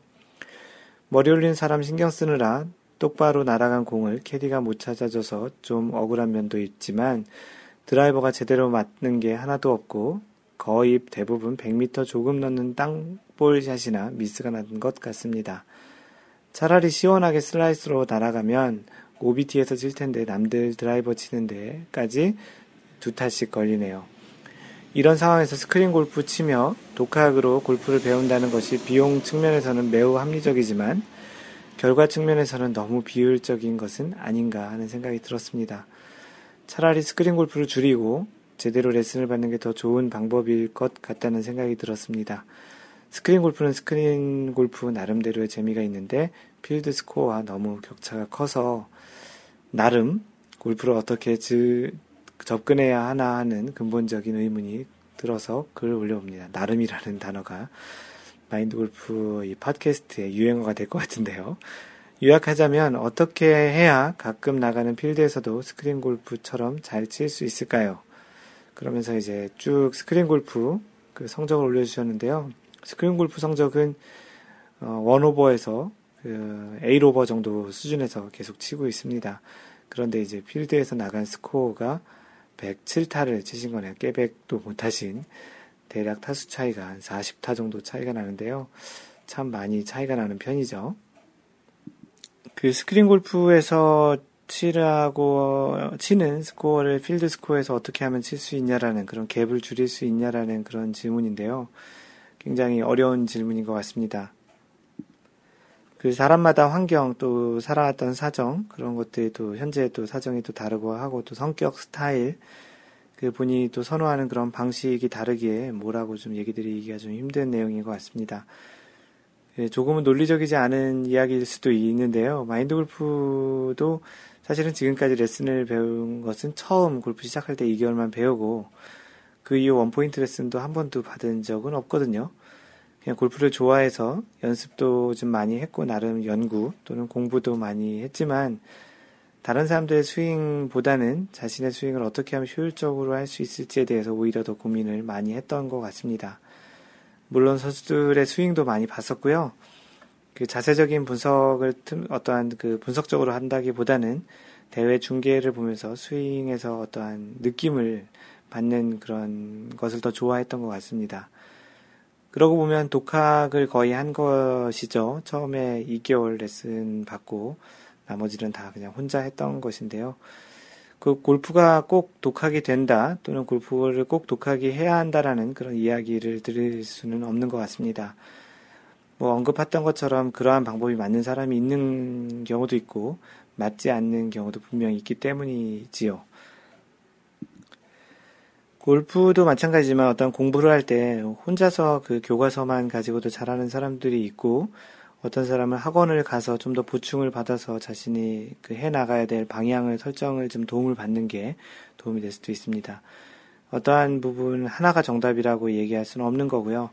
머리 올린 사람 신경 쓰느라 똑바로 날아간 공을 캐디가 못 찾아줘서 좀 억울한 면도 있지만 드라이버가 제대로 맞는 게 하나도 없고 거의 대부분 100m 조금 넘는 땅볼샷이나 미스가 난 것 같습니다. 차라리 시원하게 슬라이스로 날아가면 칠 텐데 남들 드라이버 치는 데까지 두 타씩 걸리네요. 이런 상황에서 스크린 골프 치며 독학으로 골프를 배운다는 것이 비용 측면에서는 매우 합리적이지만 결과 측면에서는 너무 비효율적인 것은 아닌가 하는 생각이 들었습니다. 차라리 스크린 골프를 줄이고 제대로 레슨을 받는 게 더 좋은 방법일 것 같다는 생각이 들었습니다. 스크린 골프는 스크린 골프 나름대로의 재미가 있는데 필드 스코어와 너무 격차가 커서 나름 골프를 어떻게 즈, 접근해야 하나 하는 근본적인 의문이 들어서 글을 올려봅니다. 나름이라는 단어가 마인드 골프 이 팟캐스트의 유행어가 될 것 같은데요. 요약하자면 어떻게 해야 가끔 나가는 필드에서도 스크린 골프처럼 잘 칠 수 있을까요? 그러면서 이제 쭉 스크린 골프 그 성적을 올려주셨는데요. 스크린 골프 성적은 어, 원오버에서 그 A로버 정도 수준에서 계속 치고 있습니다. 그런데 이제 필드에서 나간 스코어가 107타를 치신 거네요. 깨백도 못하신 대략 타수 차이가 한 40타 정도 차이가 나는데요. 참 많이 차이가 나는 편이죠. 그 스크린 골프에서 치라고 치는 스코어를 필드 스코어에서 어떻게 하면 칠 수 있냐라는 그런 갭을 줄일 수 있냐라는 그런 질문인데요. 굉장히 어려운 질문인 것 같습니다. 그 사람마다 환경 또 살아왔던 사정 그런 것들이 또 현재 또 사정이 또 다르고 하고 또 성격 스타일 그 본인이 또 선호하는 그런 방식이 다르기에 뭐라고 좀 얘기 드리기가 좀 힘든 내용인 것 같습니다. 예, 조금은 논리적이지 않은 이야기일 수도 있는데요. 마인드 골프도 사실은 지금까지 레슨을 배운 것은 처음 골프 시작할 때 2개월만 배우고 그 이후 원포인트 레슨도 한 번도 받은 적은 없거든요. 그냥 골프를 좋아해서 연습도 좀 많이 했고 나름 연구 또는 공부도 많이 했지만 다른 사람들의 스윙보다는 자신의 스윙을 어떻게 하면 효율적으로 할 수 있을지에 대해서 오히려 더 고민을 많이 했던 것 같습니다. 물론 선수들의 스윙도 많이 봤었고요. 그 자세적인 분석을 어떠한 그 분석적으로 한다기보다는 대회 중계를 보면서 스윙에서 어떠한 느낌을 받는 그런 것을 더 좋아했던 것 같습니다. 그러고 보면 독학을 거의 한 것이죠. 처음에 2개월 레슨 받고 나머지는 다 그냥 혼자 했던 것인데요. 그 골프가 꼭 독학이 된다 또는 골프를 꼭 독학이 해야 한다라는 그런 이야기를 들을 수는 없는 것 같습니다. 뭐 언급했던 것처럼 그러한 방법이 맞는 사람이 있는 경우도 있고 맞지 않는 경우도 분명히 있기 때문이지요. 골프도 마찬가지지만 어떤 공부를 할 때 혼자서 그 교과서만 가지고도 잘하는 사람들이 있고 어떤 사람은 학원을 가서 좀 더 보충을 받아서 자신이 그 해 나가야 될 방향을 설정을 좀 도움을 받는 게 도움이 될 수도 있습니다. 어떠한 부분 하나가 정답이라고 얘기할 수는 없는 거고요.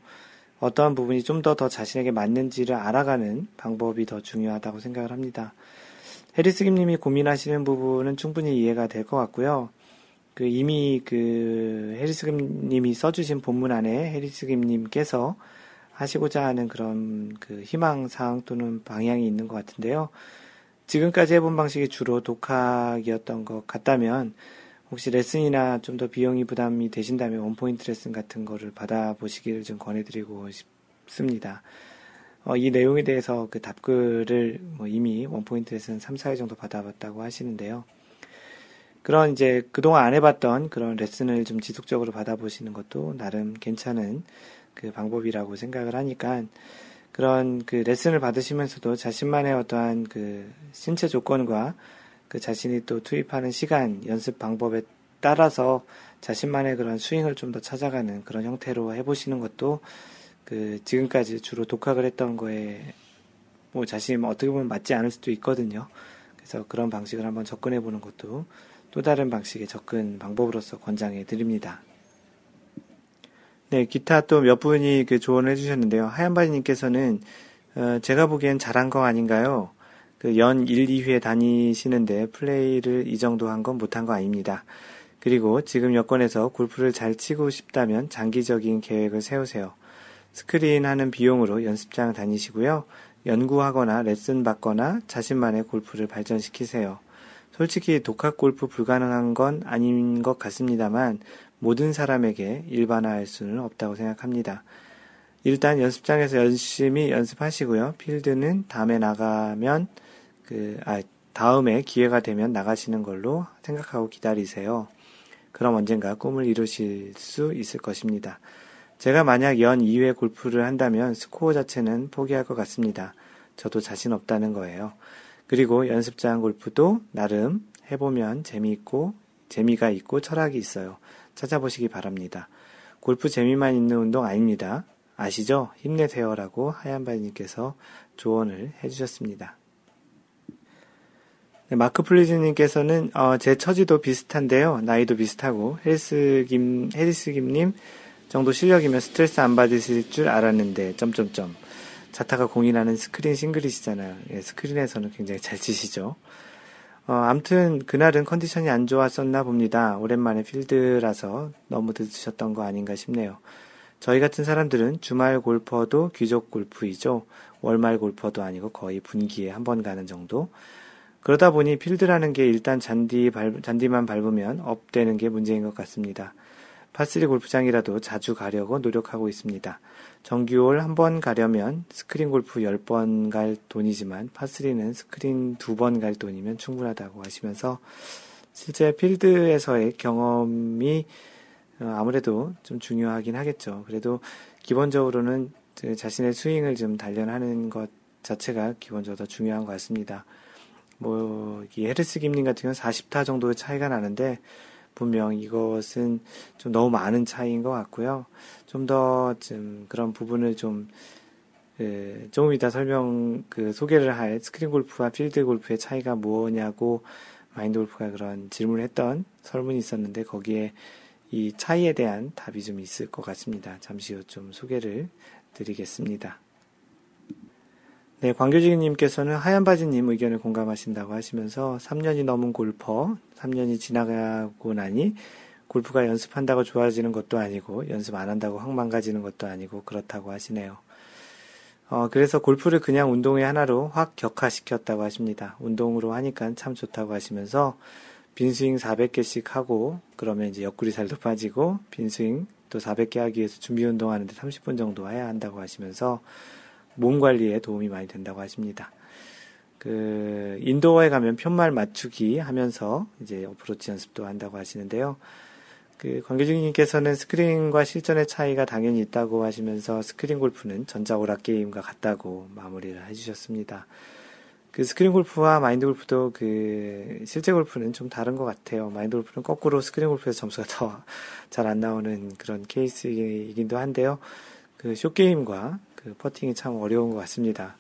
어떠한 부분이 좀 더더 자신에게 맞는지를 알아가는 방법이 더 중요하다고 생각을 합니다. 해리스 김님이 고민하시는 부분은 충분히 이해가 될 것 같고요. 그 이미 그 해리스 김님이 써주신 본문 안에 해리스 김님께서 하시고자 하는 그런 그 희망 사항 또는 방향이 있는 것 같은데요. 지금까지 해본 방식이 주로 독학이었던 것 같다면 혹시 레슨이나 좀 더 비용이 부담이 되신다면 원포인트 레슨 같은 거를 받아보시기를 좀 권해드리고 싶습니다. 어, 이 내용에 대해서 그 답글을 뭐 이미 원포인트 레슨 3, 4회 정도 받아봤다고 하시는데요. 그런 이제 그동안 안 해봤던 그런 레슨을 좀 지속적으로 받아보시는 것도 나름 괜찮은 그 방법이라고 생각을 하니까 그런 그 레슨을 받으시면서도 자신만의 어떠한 그 신체 조건과 그 자신이 또 투입하는 시간, 연습 방법에 따라서 자신만의 그런 스윙을 좀 더 찾아가는 그런 형태로 해보시는 것도 그 지금까지 주로 독학을 했던 거에 뭐 자신이 뭐 어떻게 보면 맞지 않을 수도 있거든요. 그래서 그런 방식을 한번 접근해 보는 것도 또 다른 방식의 접근 방법으로서 권장해 드립니다. 네, 기타 또 몇 분이 그 조언을 해주셨는데요. 하얀바지님께서는 어, 제가 보기엔 잘한 거 아닌가요? 그 연 1, 2회 다니시는데 플레이를 이 정도 한 건 못한 거 아닙니다. 그리고 지금 여건에서 골프를 잘 치고 싶다면 장기적인 계획을 세우세요. 스크린 하는 비용으로 연습장 다니시고요. 연구하거나 레슨 받거나 자신만의 골프를 발전시키세요. 솔직히 독학 골프 불가능한 건 아닌 것 같습니다만 모든 사람에게 일반화할 수는 없다고 생각합니다. 일단 연습장에서 열심히 연습하시고요. 필드는 다음에 나가면 그, 아, 다음에 기회가 되면 나가시는 걸로 생각하고 기다리세요. 그럼 언젠가 꿈을 이루실 수 있을 것입니다. 제가 만약 연 2회 골프를 한다면 스코어 자체는 포기할 것 같습니다. 저도 자신 없다는 거예요. 그리고 연습장 골프도 나름 해보면 재미있고 재미가 있고 철학이 있어요. 찾아보시기 바랍니다. 골프 재미만 있는 운동 아닙니다. 아시죠? 힘내세요라고 하얀바이님께서 조언을 해주셨습니다. 네, 마크 플리즈님께서는 어, 제 처지도 비슷한데요. 나이도 비슷하고 해리스 김 해리스 김님 정도 실력이면 스트레스 안 받으실 줄 알았는데 점점점 자타가 공인하는 스크린 싱글이시잖아요. 예, 스크린에서는 굉장히 잘 치시죠. 어, 암튼 그날은 컨디션이 안 좋았었나 봅니다. 오랜만에 필드라서 너무 늦으셨던 거 아닌가 싶네요. 저희 같은 사람들은 주말 골퍼도 귀족 골프이죠. 월말 골퍼도 아니고 거의 분기에 한 번 가는 정도. 그러다 보니 필드라는 게 일단 잔디 밟, 잔디만 밟으면 up되는 게 문제인 것 같습니다. par three 골프장이라도 자주 가려고 노력하고 있습니다. 정규홀 한 번 가려면 스크린 골프 10번 갈 돈이지만 par three는 스크린 두 번 갈 돈이면 충분하다고 하시면서 실제 필드에서의 경험이 어, 아무래도 좀 중요하긴 하겠죠. 그래도 기본적으로는 자신의 스윙을 좀 단련하는 것 자체가 기본적으로 더 중요한 것 같습니다. 뭐, 이 헤르스 김님 같은 경우는 40타 정도의 차이가 나는데, 분명 이것은 좀 너무 많은 차이인 것 같고요. 좀 더 좀 그런 부분을 좀, 예, 조금 이따 설명, 그 소개를 할 스크린 골프와 필드 골프의 차이가 뭐냐고 마인드 골프가 그런 질문을 했던 설문이 있었는데 거기에 이 차이에 대한 답이 좀 있을 것 같습니다. 잠시 후 좀 소개를 드리겠습니다. 네, 광교지기님께서는 하얀 바지님 의견을 공감하신다고 하시면서 3년이 넘은 골퍼, 3년이 지나가고 나니 골프가 연습한다고 좋아지는 것도 아니고 연습 안 한다고 확 망가지는 것도 아니고 그렇다고 하시네요. 어, 그래서 골프를 그냥 운동의 하나로 확 격화시켰다고 하십니다. 운동으로 하니까 참 좋다고 하시면서 빈스윙 400개씩 하고 그러면 이제 옆구리 살도 빠지고 빈스윙 또 400개 하기 위해서 준비 운동하는데 30분 정도 해야 한다고 하시면서 몸 관리에 도움이 많이 된다고 하십니다. 그 인도어에 가면 편말 맞추기 하면서 이제 어프로치 연습도 한다고 하시는데요. 그 관계주님께서는 스크린과 실전의 차이가 당연히 있다고 하시면서 스크린 골프는 전자오락 게임과 같다고 마무리를 해주셨습니다. 그 스크린 골프와 마인드 골프도 그 실제 골프는 좀 다른 것 같아요. 마인드 골프는 거꾸로 스크린 골프에서 점수가 더 잘 안 나오는 그런 케이스이기도 한데요. 그 short game과 그 퍼팅이 참 어려운 것 같습니다.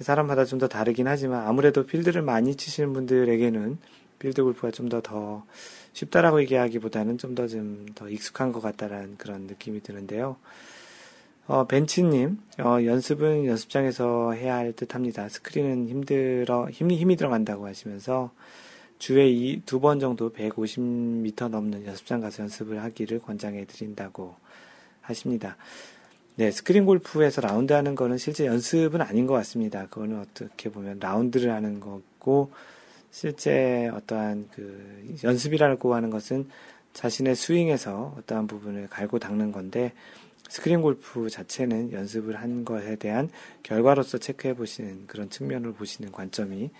사람마다 좀 더 다르긴 하지만 아무래도 필드를 많이 치시는 분들에게는 필드 골프가 좀더더 쉽다라고 얘기하기보다는 좀 더 좀 더 익숙한 것 같다라는 그런 느낌이 드는데요. 어, 벤치님, 어, 연습은 연습장에서 해야 할 듯 합니다. 스크린은 힘들어, 힘이, 힘이 들어간다고 하시면서 주에 두 번 정도 150m 넘는 연습장 가서 연습을 하기를 권장해 드린다고 하십니다. 네, 스크린 골프에서 라운드 하는 거는 실제 연습은 아닌 것 같습니다. 그거는 어떻게 보면 라운드를 하는 거고, 실제 어떠한 그 연습이라고 하는 것은 자신의 스윙에서 어떠한 부분을 갈고 닦는 건데, 스크린 골프 자체는 연습을 한 것에 대한 결과로서 체크해 보시는 그런 측면을 보시는 관점이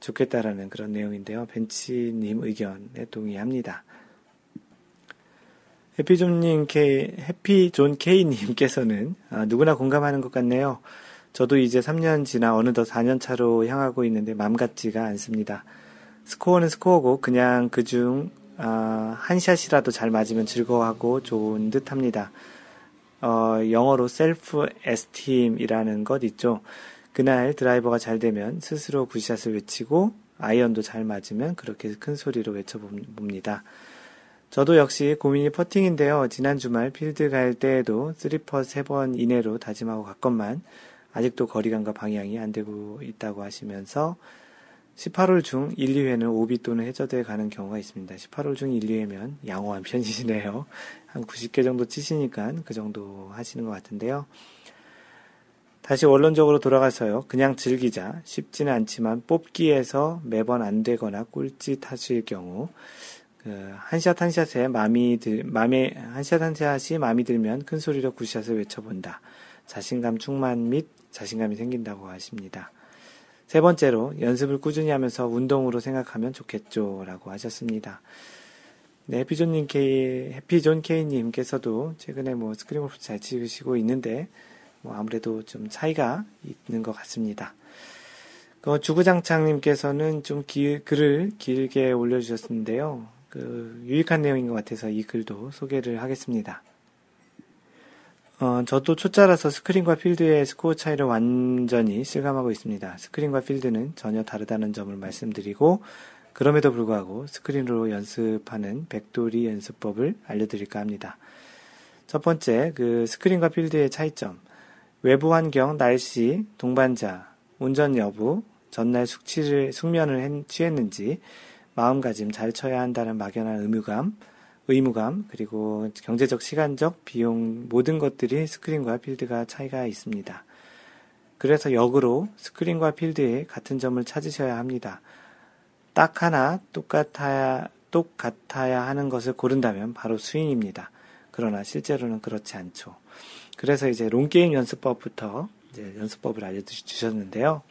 좋겠다라는 그런 내용인데요. 벤치님 의견에 동의합니다. 해피존님 K, 해피존 K님께서는 아, 누구나 공감하는 것 같네요. 저도 이제 3년 지나 어느덧 4년 차로 향하고 있는데 맘 같지가 않습니다. 스코어는 스코어고 그냥 그중 아, 한 샷이라도 잘 맞으면 즐거워하고 좋은 듯 합니다. 어, 영어로 self-esteem이라는 것 있죠. 그날 드라이버가 잘 되면 스스로 good shot을 외치고 아이언도 잘 맞으면 그렇게 큰 소리로 외쳐봅니다. 저도 역시 고민이 퍼팅인데요. 지난 주말 필드 갈 때에도 3퍼 3번 이내로 다짐하고 갔건만 아직도 거리감과 방향이 안 되고 있다고 하시면서 18홀 중 1, 2회는 오비 또는 해저드에 가는 경우가 있습니다. 18홀 중 1, 2회면 양호한 편이시네요. 한 90개 정도 치시니까 그 정도 하시는 것 같은데요. 다시 원론적으로 돌아가서요. 그냥 즐기자. 쉽지는 않지만 뽑기에서 매번 안 되거나 꼴찌 타실 경우 그 한샷 한샷에 마음이 들, 마음에, 한샷 한샷이 마음이 들면 큰 소리로 굿샷을 외쳐본다. 자신감 충만 및 자신감이 생긴다고 하십니다. 세 번째로 연습을 꾸준히 하면서 운동으로 생각하면 좋겠죠. 라고 하셨습니다. 네, 해피존님 K, 해피존 K님께서도 최근에 뭐 스크린 골프 잘 치시고 있는데, 뭐 아무래도 좀 차이가 있는 것 같습니다. 그 주구장창님께서는 좀 기, 글을 길게 올려주셨는데요. 그 유익한 내용인 것 같아서 이 글도 소개를 하겠습니다. 어, 저도 초짜라서 스크린과 필드의 스코어 차이를 완전히 실감하고 있습니다. 스크린과 필드는 전혀 다르다는 점을 말씀드리고, 그럼에도 불구하고 스크린으로 연습하는 백돌이 연습법을 알려드릴까 합니다. 첫 번째, 그 스크린과 필드의 차이점. 외부 환경, 날씨, 동반자, 운전 여부, 전날 숙취를, 숙면을 취했는지, 마음가짐 잘 쳐야 한다는 막연한 의무감, 의무감, 그리고 경제적, 시간적, 비용, 모든 것들이 스크린과 필드가 차이가 있습니다. 그래서 역으로 스크린과 필드의 같은 점을 찾으셔야 합니다. 딱 하나 똑같아야, 똑같아야 하는 것을 고른다면 바로 스윙입니다. 그러나 실제로는 그렇지 않죠. 그래서 이제 long game 연습법부터 이제 연습법을 알려주셨는데요.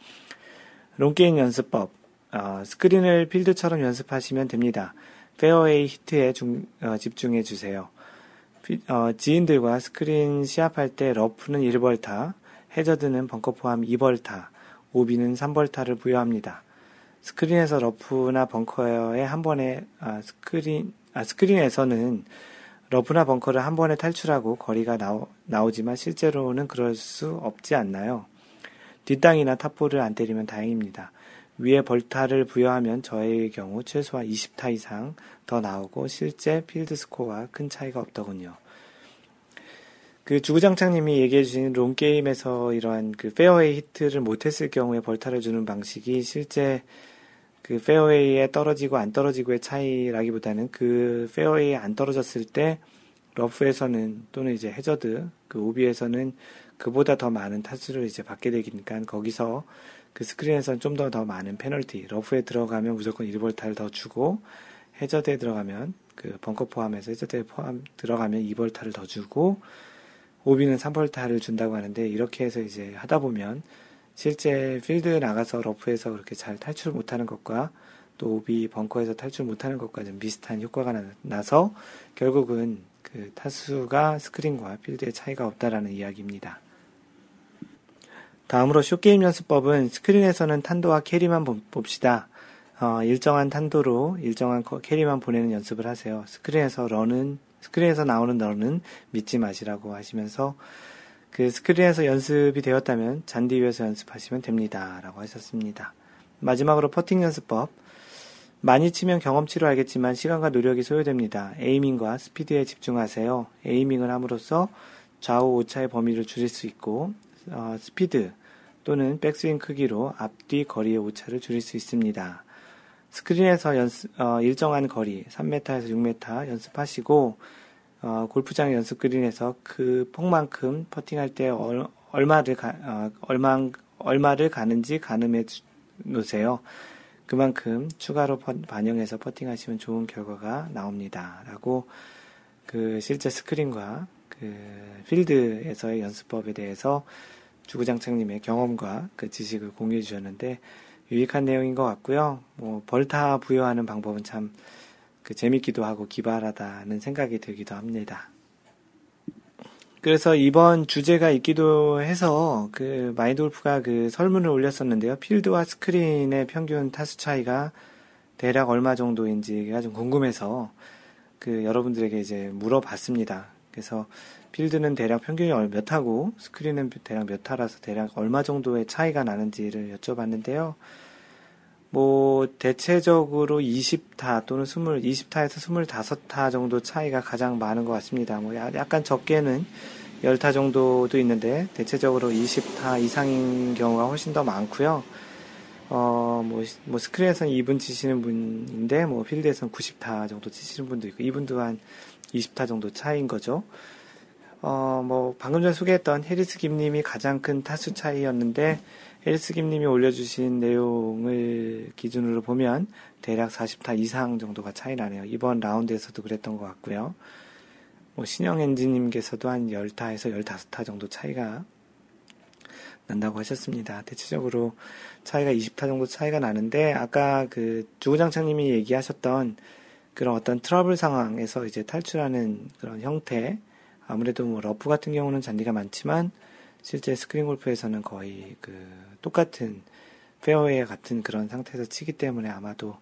long game 연습법, 어, 스크린을 필드처럼 연습하시면 됩니다. 페어웨이 히트에 중, 어, 집중해 주세요. 어, 지인들과 스크린 시합할 때 러프는 1벌타, 해저드는 벙커 포함 2벌타, 오비는 3벌타를 부여합니다. 스크린에서 러프나 벙커에 한 번에 아, 스크린 아, 스크린에서는 러프나 벙커를 한 번에 탈출하고 거리가 나오, 나오지만 실제로는 그럴 수 없지 않나요? 뒷땅이나 top ball을 안 때리면 다행입니다. 위에 벌타를 부여하면 저의 경우 최소한 20타 이상 더 나오고 실제 필드 스코어와 큰 차이가 없더군요. 그 주구장창님이 얘기해 주신 long game에서 이러한 그 페어웨이 히트를 못했을 경우에 벌타를 주는 방식이 실제 그 페어웨이에 떨어지고 안 떨어지고의 차이라기보다는 그 페어웨이에 안 떨어졌을 때 러프에서는 또는 이제 해저드 그 오비에서는 그보다 더 많은 타수를 이제 받게 되니까 거기서 그 스크린에서는 좀더더 많은 페널티 러프에 들어가면 무조건 1벌타를 더 주고 해저드에 들어가면 그 벙커 포함해서 해저드에 포함 들어가면 2벌타를 더 주고 오비는 3벌타를 준다고 하는데 이렇게 해서 이제 하다 보면 실제 필드 나가서 러프에서 그렇게 잘 탈출 못하는 것과 또 오비 벙커에서 탈출 못하는 것과 좀 비슷한 효과가 나서 결국은 그 타수가 스크린과 필드의 차이가 없다라는 이야기입니다. 다음으로 short game 연습법은 스크린에서는 탄도와 캐리만 봅시다. 어, 일정한 탄도로 일정한 캐리만 보내는 연습을 하세요. 스크린에서 런은 스크린에서 나오는 런은 믿지 마시라고 하시면서 그 스크린에서 연습이 되었다면 잔디 위에서 연습하시면 됩니다. 라고 하셨습니다. 마지막으로 퍼팅 연습법. 많이 치면 경험치로 알겠지만 시간과 노력이 소요됩니다. aiming과 스피드에 집중하세요. aiming을 함으로써 좌우 오차의 범위를 줄일 수 있고, 어, 스피드 또는 백스윙 크기로 앞뒤 거리의 오차를 줄일 수 있습니다. 스크린에서 연습, 어, 일정한 거리, 3m에서 6m 연습하시고, 어, 골프장 연습 그린에서 그 폭만큼 퍼팅할 때 얼, 얼마를 가, 어, 얼마, 얼마를 가는지 가늠해 놓으세요. 그만큼 추가로 퍼, 반영해서 퍼팅하시면 좋은 결과가 나옵니다. 라고 그 실제 스크린과 그 필드에서의 연습법에 대해서 주구장창님의 경험과 그 지식을 공유해 주셨는데 유익한 내용인 것 같고요. 뭐 벌타 부여하는 방법은 참 그 재밌기도 하고 기발하다는 생각이 들기도 합니다. 그래서 이번 주제가 있기도 해서 그 마인드 골프가 그 설문을 올렸었는데요. 필드와 스크린의 평균 타수 차이가 대략 얼마 정도인지가 좀 궁금해서 그 여러분들에게 이제 물어봤습니다. 그래서 필드는 대략 평균이 몇 하고 스크린은 대략 몇 하라서 대략 얼마 정도의 차이가 나는지를 여쭤봤는데요. 뭐 대체적으로 20타 또는 20, 20타에서 25타 정도 차이가 가장 많은 것 같습니다. 뭐 약간 적게는 10타 정도도 있는데 대체적으로 20타 이상인 경우가 훨씬 더 많고요. 어, 뭐, 뭐 스크린에서는 2분 치시는 분인데 뭐 필드에서는 90타 정도 치시는 분도 있고 이분도 한 20타 정도 차이인 거죠. 어, 뭐 방금 전에 소개했던 해리스 김님이 가장 큰 타수 차이였는데 헬스 김님이 올려주신 내용을 기준으로 보면 대략 40타 이상 정도가 차이 나네요. 이번 라운드에서도 그랬던 것 같고요. 뭐 신영 엔지님께서도 한 10타에서 15타 정도 차이가 난다고 하셨습니다. 대체적으로 차이가 20타 정도 차이가 나는데 아까 그 주구장창님이 얘기하셨던 그런 어떤 트러블 상황에서 이제 탈출하는 그런 형태 아무래도 뭐 러프 같은 경우는 잔디가 많지만 실제 스크린 골프에서는 거의 그 똑같은 페어웨이 같은 그런 상태에서 치기 때문에 아마도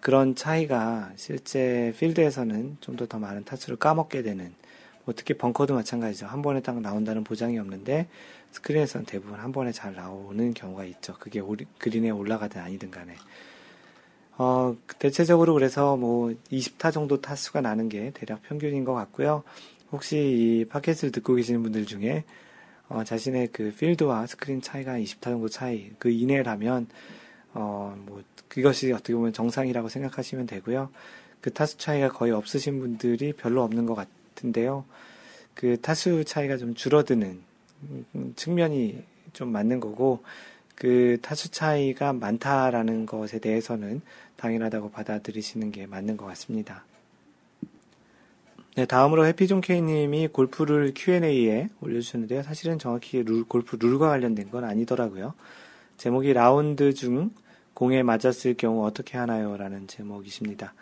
그런 차이가 실제 필드에서는 좀 더 더 많은 타수를 까먹게 되는 뭐 특히 벙커도 마찬가지죠. 한 번에 딱 나온다는 보장이 없는데 스크린에서는 대부분 한 번에 잘 나오는 경우가 있죠. 그게 오리, 그린에 올라가든 아니든 간에. 어, 대체적으로 그래서 뭐 20타 정도 타수가 나는 게 대략 평균인 것 같고요. 혹시 이 팟캐스트를 듣고 계시는 분들 중에 어, 자신의 그 필드와 스크린 차이가 20타 정도 차이, 그 이내라면, 어, 뭐, 그것이 어떻게 보면 정상이라고 생각하시면 되고요. 그 타수 차이가 거의 없으신 분들이 별로 없는 것 같은데요. 그 타수 차이가 좀 줄어드는 측면이 좀 맞는 거고, 그 타수 차이가 많다라는 것에 대해서는 당연하다고 받아들이시는 게 맞는 것 같습니다. 네, 다음으로 해피존 케이님이 골프를 Q&A에 올려주셨는데요. 사실은 정확히 룰, 골프 룰과 관련된 건 아니더라고요. 제목이 라운드 중 공에 맞았을 경우 어떻게 하나요? 라는 제목이십니다.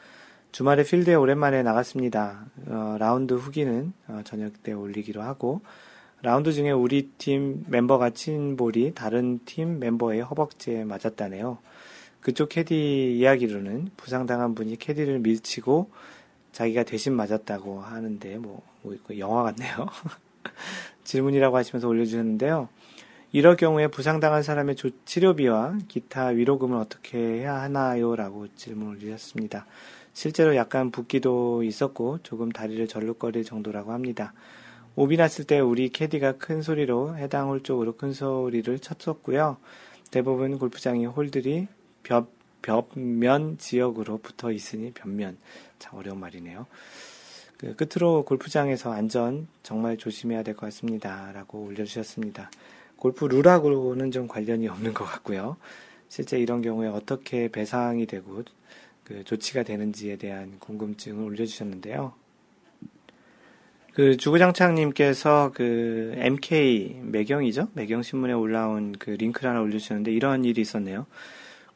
주말에 필드에 오랜만에 나갔습니다. 어, 라운드 후기는 어, 저녁 때 올리기로 하고, 라운드 중에 우리 팀 멤버가 친 볼이 다른 팀 멤버의 허벅지에 맞았다네요. 그쪽 캐디 이야기로는 부상당한 분이 캐디를 밀치고 자기가 대신 맞았다고 하는데 뭐, 뭐 영화 같네요. [laughs] 질문이라고 하시면서 올려주셨는데요. 이럴 경우에 부상당한 사람의 치료비와 기타 위로금을 어떻게 해야 하나요? 라고 질문을 주셨습니다. 실제로 약간 붓기도 있었고 조금 다리를 절룩거릴 정도라고 합니다. 오비 났을 때 우리 캐디가 큰 소리로 해당 홀 쪽으로 큰 소리를 쳤었고요. 대부분 골프장의 홀들이 벽, 벽면 지역으로 붙어 있으니 벽면. 참 어려운 말이네요. 그 끝으로 골프장에서 안전 정말 조심해야 될 것 같습니다. 라고 올려주셨습니다. 골프 룰하고는 좀 관련이 없는 것 같고요. 실제 이런 경우에 어떻게 배상이 되고 그 조치가 되는지에 대한 궁금증을 올려주셨는데요. 그 주구장창님께서 그 MK 매경이죠? 매경 신문에 올라온 그 링크를 하나 올려주셨는데 이런 일이 있었네요.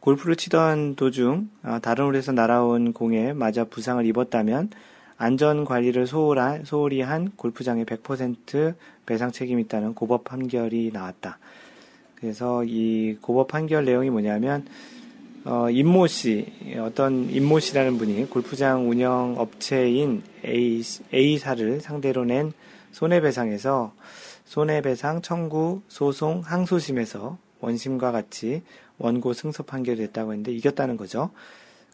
골프를 치던 도중 아, 다른 홀에서 날아온 공에 맞아 부상을 입었다면 안전 관리를 소홀히 한 골프장에 100% 배상 책임이 있다는 고법 판결이 나왔다. 그래서 이 고법 판결 내용이 뭐냐면 어, 임모 씨, 어떤 임모 씨라는 분이 골프장 운영 업체인 A, A사를 상대로 낸 손해배상에서 손해배상 청구 소송 항소심에서 원심과 같이 원고 승소 판결이 됐다고 했는데 이겼다는 거죠.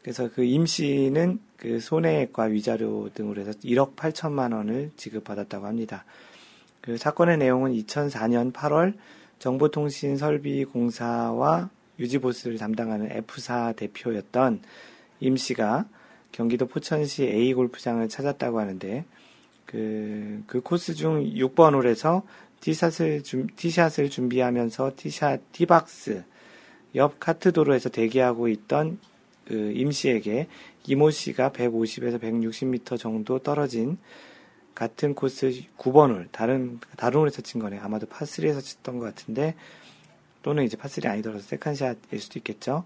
그래서 그 임 씨는 그 손해액과 위자료 등으로 해서 1억 8천만 원을 지급받았다고 합니다. 그 사건의 내용은 2004년 8월 정보통신설비공사와 유지보수를 담당하는 F사 대표였던 임 씨가 경기도 포천시 A 골프장을 찾았다고 하는데 그, 그 코스 중 6번 홀에서 티샷을, 준, 티샷을 준비하면서 티샷, tee box, 옆 카트 도로에서 대기하고 있던 그 임 씨에게 이모 씨가 150에서 160m 정도 떨어진 같은 코스 9번 홀, 다른, 다른 홀에서 친 거네. 아마도 파3에서 쳤던 것 같은데, 또는 이제 파3 아니더라도 세컨샷일 수도 있겠죠.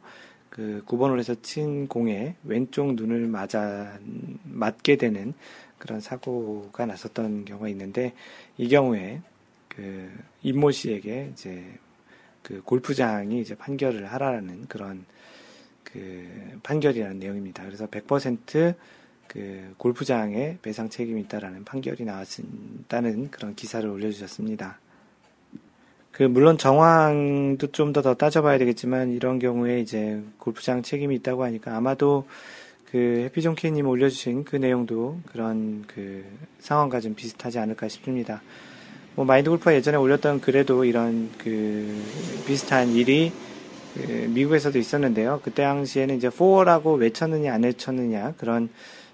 그 9번 홀에서 친 공에 왼쪽 눈을 맞아, 맞게 되는 그런 사고가 났었던 경우가 있는데, 이 경우에 그 임모 씨에게 이제 그 골프장이 이제 판결을 하라는 그런 그 판결이라는 내용입니다. 그래서 100%그 골프장에 배상 책임이 있다라는 판결이 나왔다는 그런 기사를 올려주셨습니다. 그 물론 정황도 좀 더 더 따져봐야 되겠지만 이런 경우에 이제 골프장 책임이 있다고 하니까 아마도 그 해피존 케이님 올려주신 그 내용도 그런 그 상황과 좀 비슷하지 않을까 싶습니다. 뭐 마인드 골프가 예전에 올렸던 글에도 이런 그 비슷한 일이 그 미국에서도 있었는데요. 그때 당시에는 이제 4라고 외쳤느냐 안 외쳤느냐 그런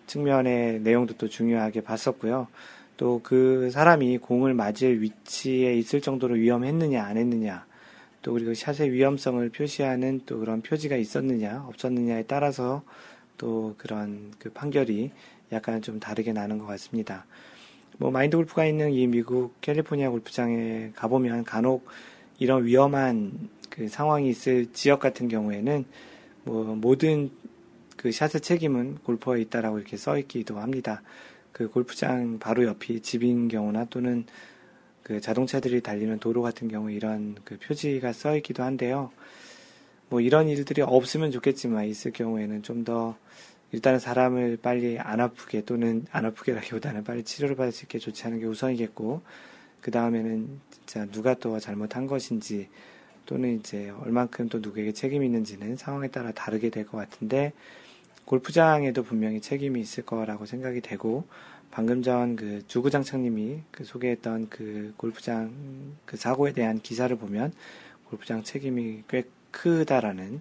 측면의 내용도 또 중요하게 봤었고요. 또 그 사람이 공을 맞을 위치에 있을 정도로 위험했느냐 안 했느냐 또 그리고 샷의 위험성을 표시하는 또 그런 표지가 있었느냐 없었느냐에 따라서 또 그런 그 판결이 약간 좀 다르게 나는 것 같습니다. 뭐 마인드 골프가 있는 이 미국 캘리포니아 골프장에 가보면 간혹 이런 위험한 그 상황이 있을 지역 같은 경우에는 뭐 모든 그 샷의 책임은 골퍼에 있다라고 이렇게 써 있기도 합니다. 그 골프장 바로 옆이 집인 경우나 또는 그 자동차들이 달리는 도로 같은 경우 이런 그 표지가 써 있기도 한데요. 뭐 이런 일들이 없으면 좋겠지만 있을 경우에는 좀더 일단은 사람을 빨리 안 아프게 또는 안 아프게라기보다는 빨리 치료를 받을 수 있게 조치하는 게 우선이겠고 그 다음에는 진짜 누가 또 잘못한 것인지 또는 이제 얼만큼 또 누구에게 책임이 있는지는 상황에 따라 다르게 될 것 같은데 골프장에도 분명히 책임이 있을 거라고 생각이 되고 방금 전 그 주구장창님이 그 소개했던 그 골프장 그 사고에 대한 기사를 보면 골프장 책임이 꽤 크다라는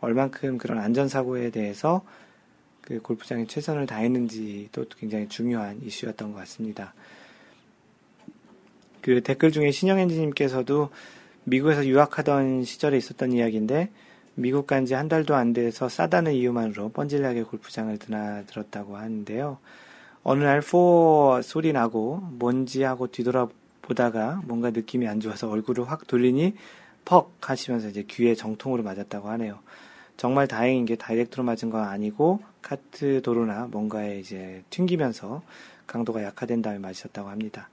얼만큼 그런 안전사고에 대해서 그 골프장에 최선을 다했는지도 굉장히 중요한 이슈였던 것 같습니다. 그 댓글 중에 신영엔지님께서도 미국에서 유학하던 시절에 있었던 이야기인데 미국 간 지 한 달도 안 돼서 싸다는 이유만으로 뻔질나게 골프장을 드나들었다고 하는데요. 어느 날 포 소리 나고 뭔지 하고 뒤돌아보다가 뭔가 느낌이 안 좋아서 얼굴을 확 돌리니 퍽 하시면서 이제 귀에 정통으로 맞았다고 하네요. 정말 다행인 게 다이렉트로 맞은 건 아니고 카트 도로나 뭔가에 이제 튕기면서 강도가 약화된 다음에 맞으셨다고 합니다.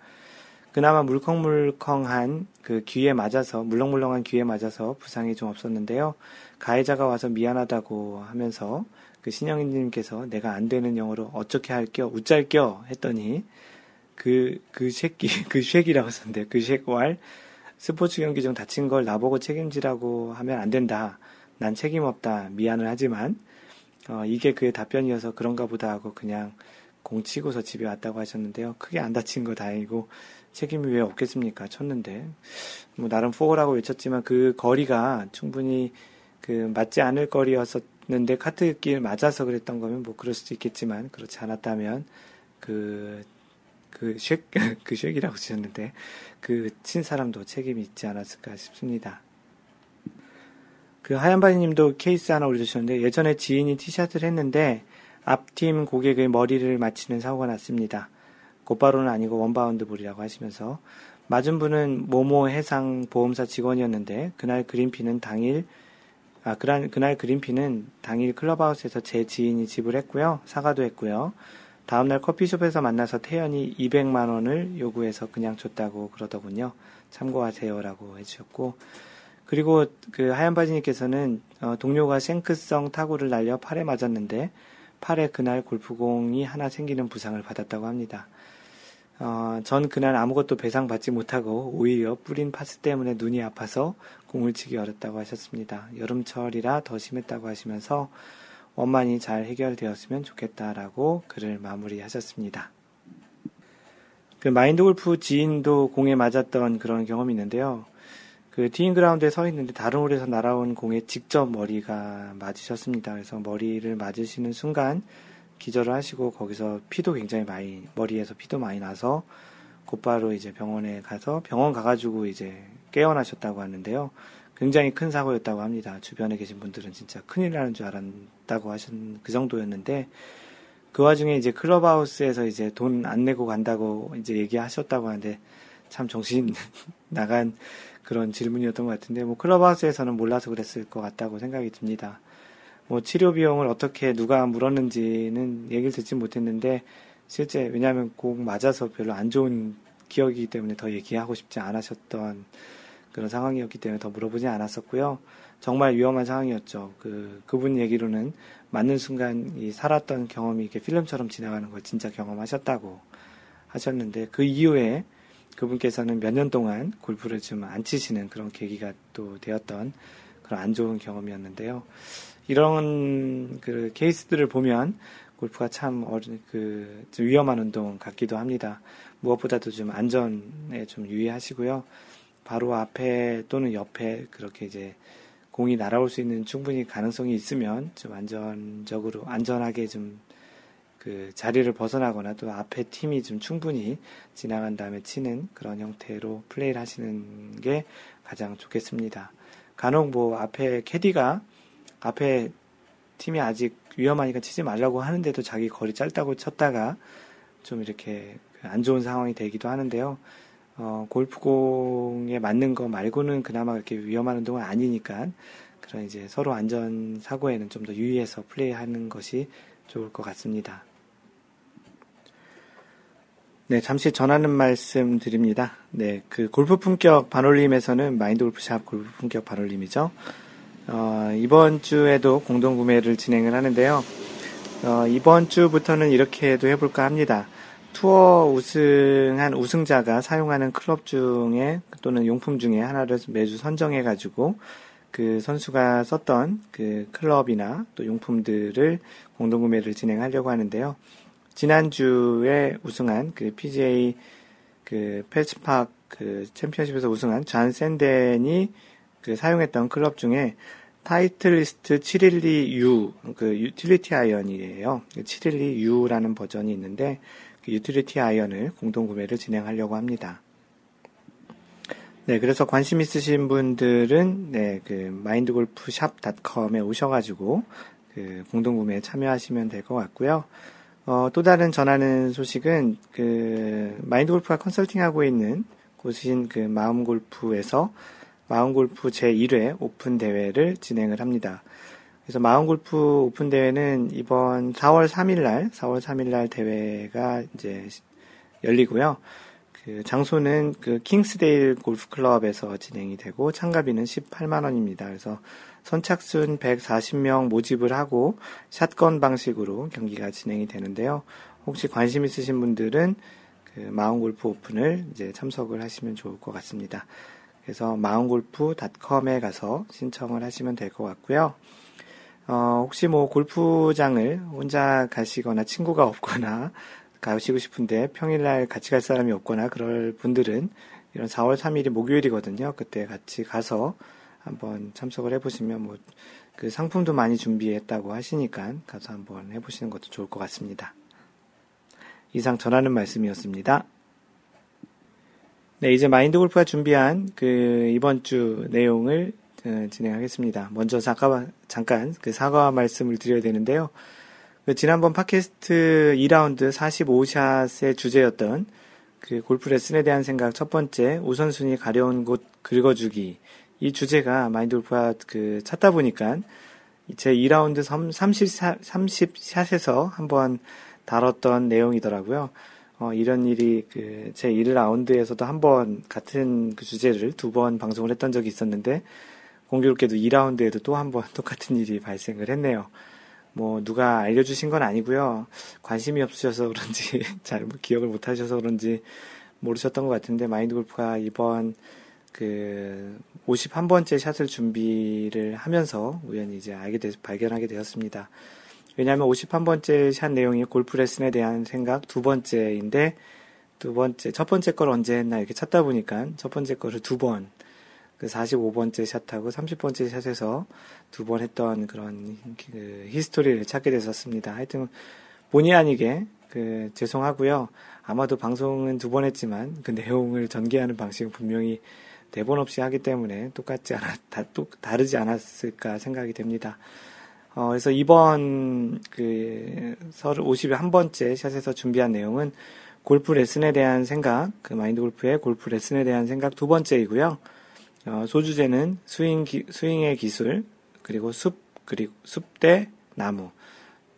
그나마 물컹물컹한 그 귀에 맞아서 물렁물렁한 귀에 맞아서 부상이 좀 없었는데요. 가해자가 와서 미안하다고 하면서 그 신영희님께서 내가 안 되는 영어로 어떻게 할겨 웃잘겨 했더니 그그 새끼 [laughs] 그 쉐기라고 썼는데 그 쉐왈 스포츠 경기 중 다친 걸 나보고 책임지라고 하면 안 된다. 난 책임 없다. 미안을 하지만 어, 이게 그의 답변이어서 그런가 보다 하고 그냥 공 치고서 집에 왔다고 하셨는데요. 크게 안 다친 거 다행이고 책임이 왜 없겠습니까? 쳤는데 뭐 나름 fore라고 외쳤지만 그 거리가 충분히 그 맞지 않을 거리였었는데 카트길 맞아서 그랬던 거면 뭐 그럴 수도 있겠지만 그렇지 않았다면 그그 쉐, [laughs] 그 쉐이라고 지었는데 그 친 사람도 책임이 있지 않았을까 싶습니다. 그 하얀바지님도 케이스 하나 올려주셨는데 예전에 지인이 티샷을 했는데 앞팀 고객의 머리를 맞히는 사고가 났습니다. 곧바로는 아니고 원바운드 볼이라고 하시면서 맞은 분은 모모 해상 보험사 직원이었는데 그날 그린피는 당일 아 그날 그날 그린피는 당일 클럽하우스에서 제 지인이 지불했고요. 사과도 했고요. 다음날 커피숍에서 만나서 태연이 200만 원을 요구해서 그냥 줬다고 그러더군요. 참고하세요라고 해주셨고 그리고 그 하얀 바지님께서는 어, 동료가 쉔크성 타구를 날려 팔에 맞았는데 팔에 그날 골프공이 하나 생기는 부상을 받았다고 합니다. 어, 전 그날 아무것도 배상받지 못하고 오히려 뿌린 파스 때문에 눈이 아파서 공을 치기 어렵다고 하셨습니다. 여름철이라 더 심했다고 하시면서 원만히 잘 해결되었으면 좋겠다라고 글을 마무리하셨습니다. 그 마인드 골프 지인도 공에 맞았던 그런 경험이 있는데요. 그 티잉 그라운드에 서 있는데 다른 홀에서 날아온 공에 직접 머리가 맞으셨습니다. 그래서 머리를 맞으시는 순간 기절을 하시고 거기서 피도 굉장히 많이 머리에서 피도 많이 나서 곧바로 이제 병원에 가서 병원 가가지고 이제 깨어나셨다고 하는데요. 굉장히 큰 사고였다고 합니다. 주변에 계신 분들은 진짜 큰일 나는 줄 알았다고 하신 그 정도였는데 그 와중에 이제 클럽하우스에서 이제 돈 안 내고 간다고 이제 얘기하셨다고 하는데 참 정신 [laughs] 나간 그런 질문이었던 것 같은데 뭐 클럽하우스에서는 몰라서 그랬을 것 같다고 생각이 듭니다. 뭐 치료 비용을 어떻게 누가 물었는지는 얘기를 듣지 못했는데 실제 왜냐하면 꼭 맞아서 별로 안 좋은 기억이기 때문에 더 얘기하고 싶지 않으셨던 그런 상황이었기 때문에 더 물어보지 않았었고요. 정말 위험한 상황이었죠. 그 그분 얘기로는 맞는 순간 이 살았던 경험이 이렇게 필름처럼 지나가는 걸 진짜 경험하셨다고 하셨는데 그 이후에 그분께서는 몇 년 동안 골프를 좀 안 치시는 그런 계기가 또 되었던 그런 안 좋은 경험이었는데요. 이런 그 케이스들을 보면 골프가 참 어른 그 좀 위험한 운동 같기도 합니다. 무엇보다도 좀 안전에 좀 유의하시고요. 바로 앞에 또는 옆에 그렇게 이제 공이 날아올 수 있는 충분히 가능성이 있으면 좀 안전적으로 안전하게 좀 그 자리를 벗어나거나 또 앞에 팀이 좀 충분히 지나간 다음에 치는 그런 형태로 플레이를 하시는 게 가장 좋겠습니다. 간혹 뭐 앞에 캐디가 앞에 팀이 아직 위험하니까 치지 말라고 하는데도 자기 거리 짧다고 쳤다가 좀 이렇게 안 좋은 상황이 되기도 하는데요. 어, 골프공에 맞는 거 말고는 그나마 그렇게 위험한 운동은 아니니까 그런 이제 서로 안전 사고에는 좀 더 유의해서 플레이하는 것이 좋을 것 같습니다. 네, 잠시 전하는 말씀 드립니다. 네, 그 골프 품격 반올림에서는 마인드 골프샵 골프 품격 반올림이죠. 어, 이번 주에도 공동 구매를 진행을 하는데요. 어, 이번 주부터는 이렇게도 해볼까 합니다. 투어 우승한 우승자가 사용하는 클럽 중에 또는 용품 중에 하나를 매주 선정해 가지고 그 선수가 썼던 그 클럽이나 또 용품들을 공동 구매를 진행하려고 하는데요. 지난주에 우승한 그 PGA 그 Valspar 그 챔피언십에서 우승한 존 센든이 그 사용했던 클럽 중에 타이틀리스트 712U, 그 유틸리티 아이언이에요. 712U라는 버전이 있는데, 그 유틸리티 아이언을 공동 구매를 진행하려고 합니다. 네, 그래서 관심 있으신 분들은, 네, 그, 마인드골프샵닷컴에 오셔가지고, 그, 공동 구매에 참여하시면 될 것 같고요. 어, 또 다른 전하는 소식은, 그, 마인드 골프가 컨설팅하고 있는 곳인 그 마음 골프에서 마음 골프 제1회 오픈 대회를 진행을 합니다. 그래서 마음 골프 오픈 대회는 이번 4월 3일 날, 4월 3일 날 대회가 이제 열리고요. 그 장소는 그 킹스데일 골프 클럽에서 진행이 되고 참가비는 18만 원입니다. 그래서 선착순 140명 모집을 하고 샷건 방식으로 경기가 진행이 되는데요. 혹시 관심 있으신 분들은 그 마음골프 오픈을 이제 참석을 하시면 좋을 것 같습니다. 그래서 마음골프닷컴에 가서 신청을 하시면 될 것 같고요. 어, 혹시 뭐 골프장을 혼자 가시거나 친구가 없거나 가시고 싶은데 평일날 같이 갈 사람이 없거나 그럴 분들은 이런 4월 3일이 목요일이거든요. 그때 같이 가서 한번 참석을 해보시면 뭐 그 상품도 많이 준비했다고 하시니까 가서 한번 해보시는 것도 좋을 것 같습니다. 이상 전하는 말씀이었습니다. 네, 이제 마인드 골프가 준비한 그 이번 주 내용을 어, 진행하겠습니다. 먼저 잠깐, 잠깐 그 사과 말씀을 드려야 되는데요. 그 지난번 팟캐스트 2라운드 45샷의 주제였던 그 골프 레슨에 대한 생각 첫 번째 우선순위 가려운 곳 긁어주기 이 주제가 마인드 골프가 그 찾다 보니까 제 2라운드 30, 30샷에서 한번 다뤘던 내용이더라고요. 어, 이런 일이 그 제 1라운드에서도 한번 같은 그 주제를 두 번 방송을 했던 적이 있었는데 공교롭게도 2라운드에도 또 한 번 [laughs] 똑같은 일이 발생을 했네요. 뭐 누가 알려주신 건 아니고요. 관심이 없으셔서 그런지 [laughs] 잘 기억을 못 하셔서 그런지 모르셨던 것 같은데 마인드 골프가 이번 그 51번째 샷을 준비를 하면서 우연히 이제 알게 되, 발견하게 되었습니다. 왜냐하면 51번째 샷 내용이 골프 레슨에 대한 생각 두 번째인데 두 번째 첫 번째 걸 언제 했나 이렇게 찾다 보니까 첫 번째 거를 두 번 그 45번째 샷하고 30번째 샷에서 두 번 했던 그런 그 히스토리를 찾게 됐었습니다. 하여튼 본의 아니게 그 죄송하고요. 아마도 방송은 두 번 했지만 그 내용을 전개하는 방식은 분명히 대본 없이 하기 때문에 똑같지 않았, 다, 또 다르지 않았을까 생각이 됩니다. 어, 그래서 이번 그 51번째 샷에서 준비한 내용은 골프 레슨에 대한 생각, 그 마인드 골프의 골프 레슨에 대한 생각 두 번째이고요. 어, 소주제는 스윙 기, 스윙의 기술, 그리고 숲, 그리고 숲대 나무.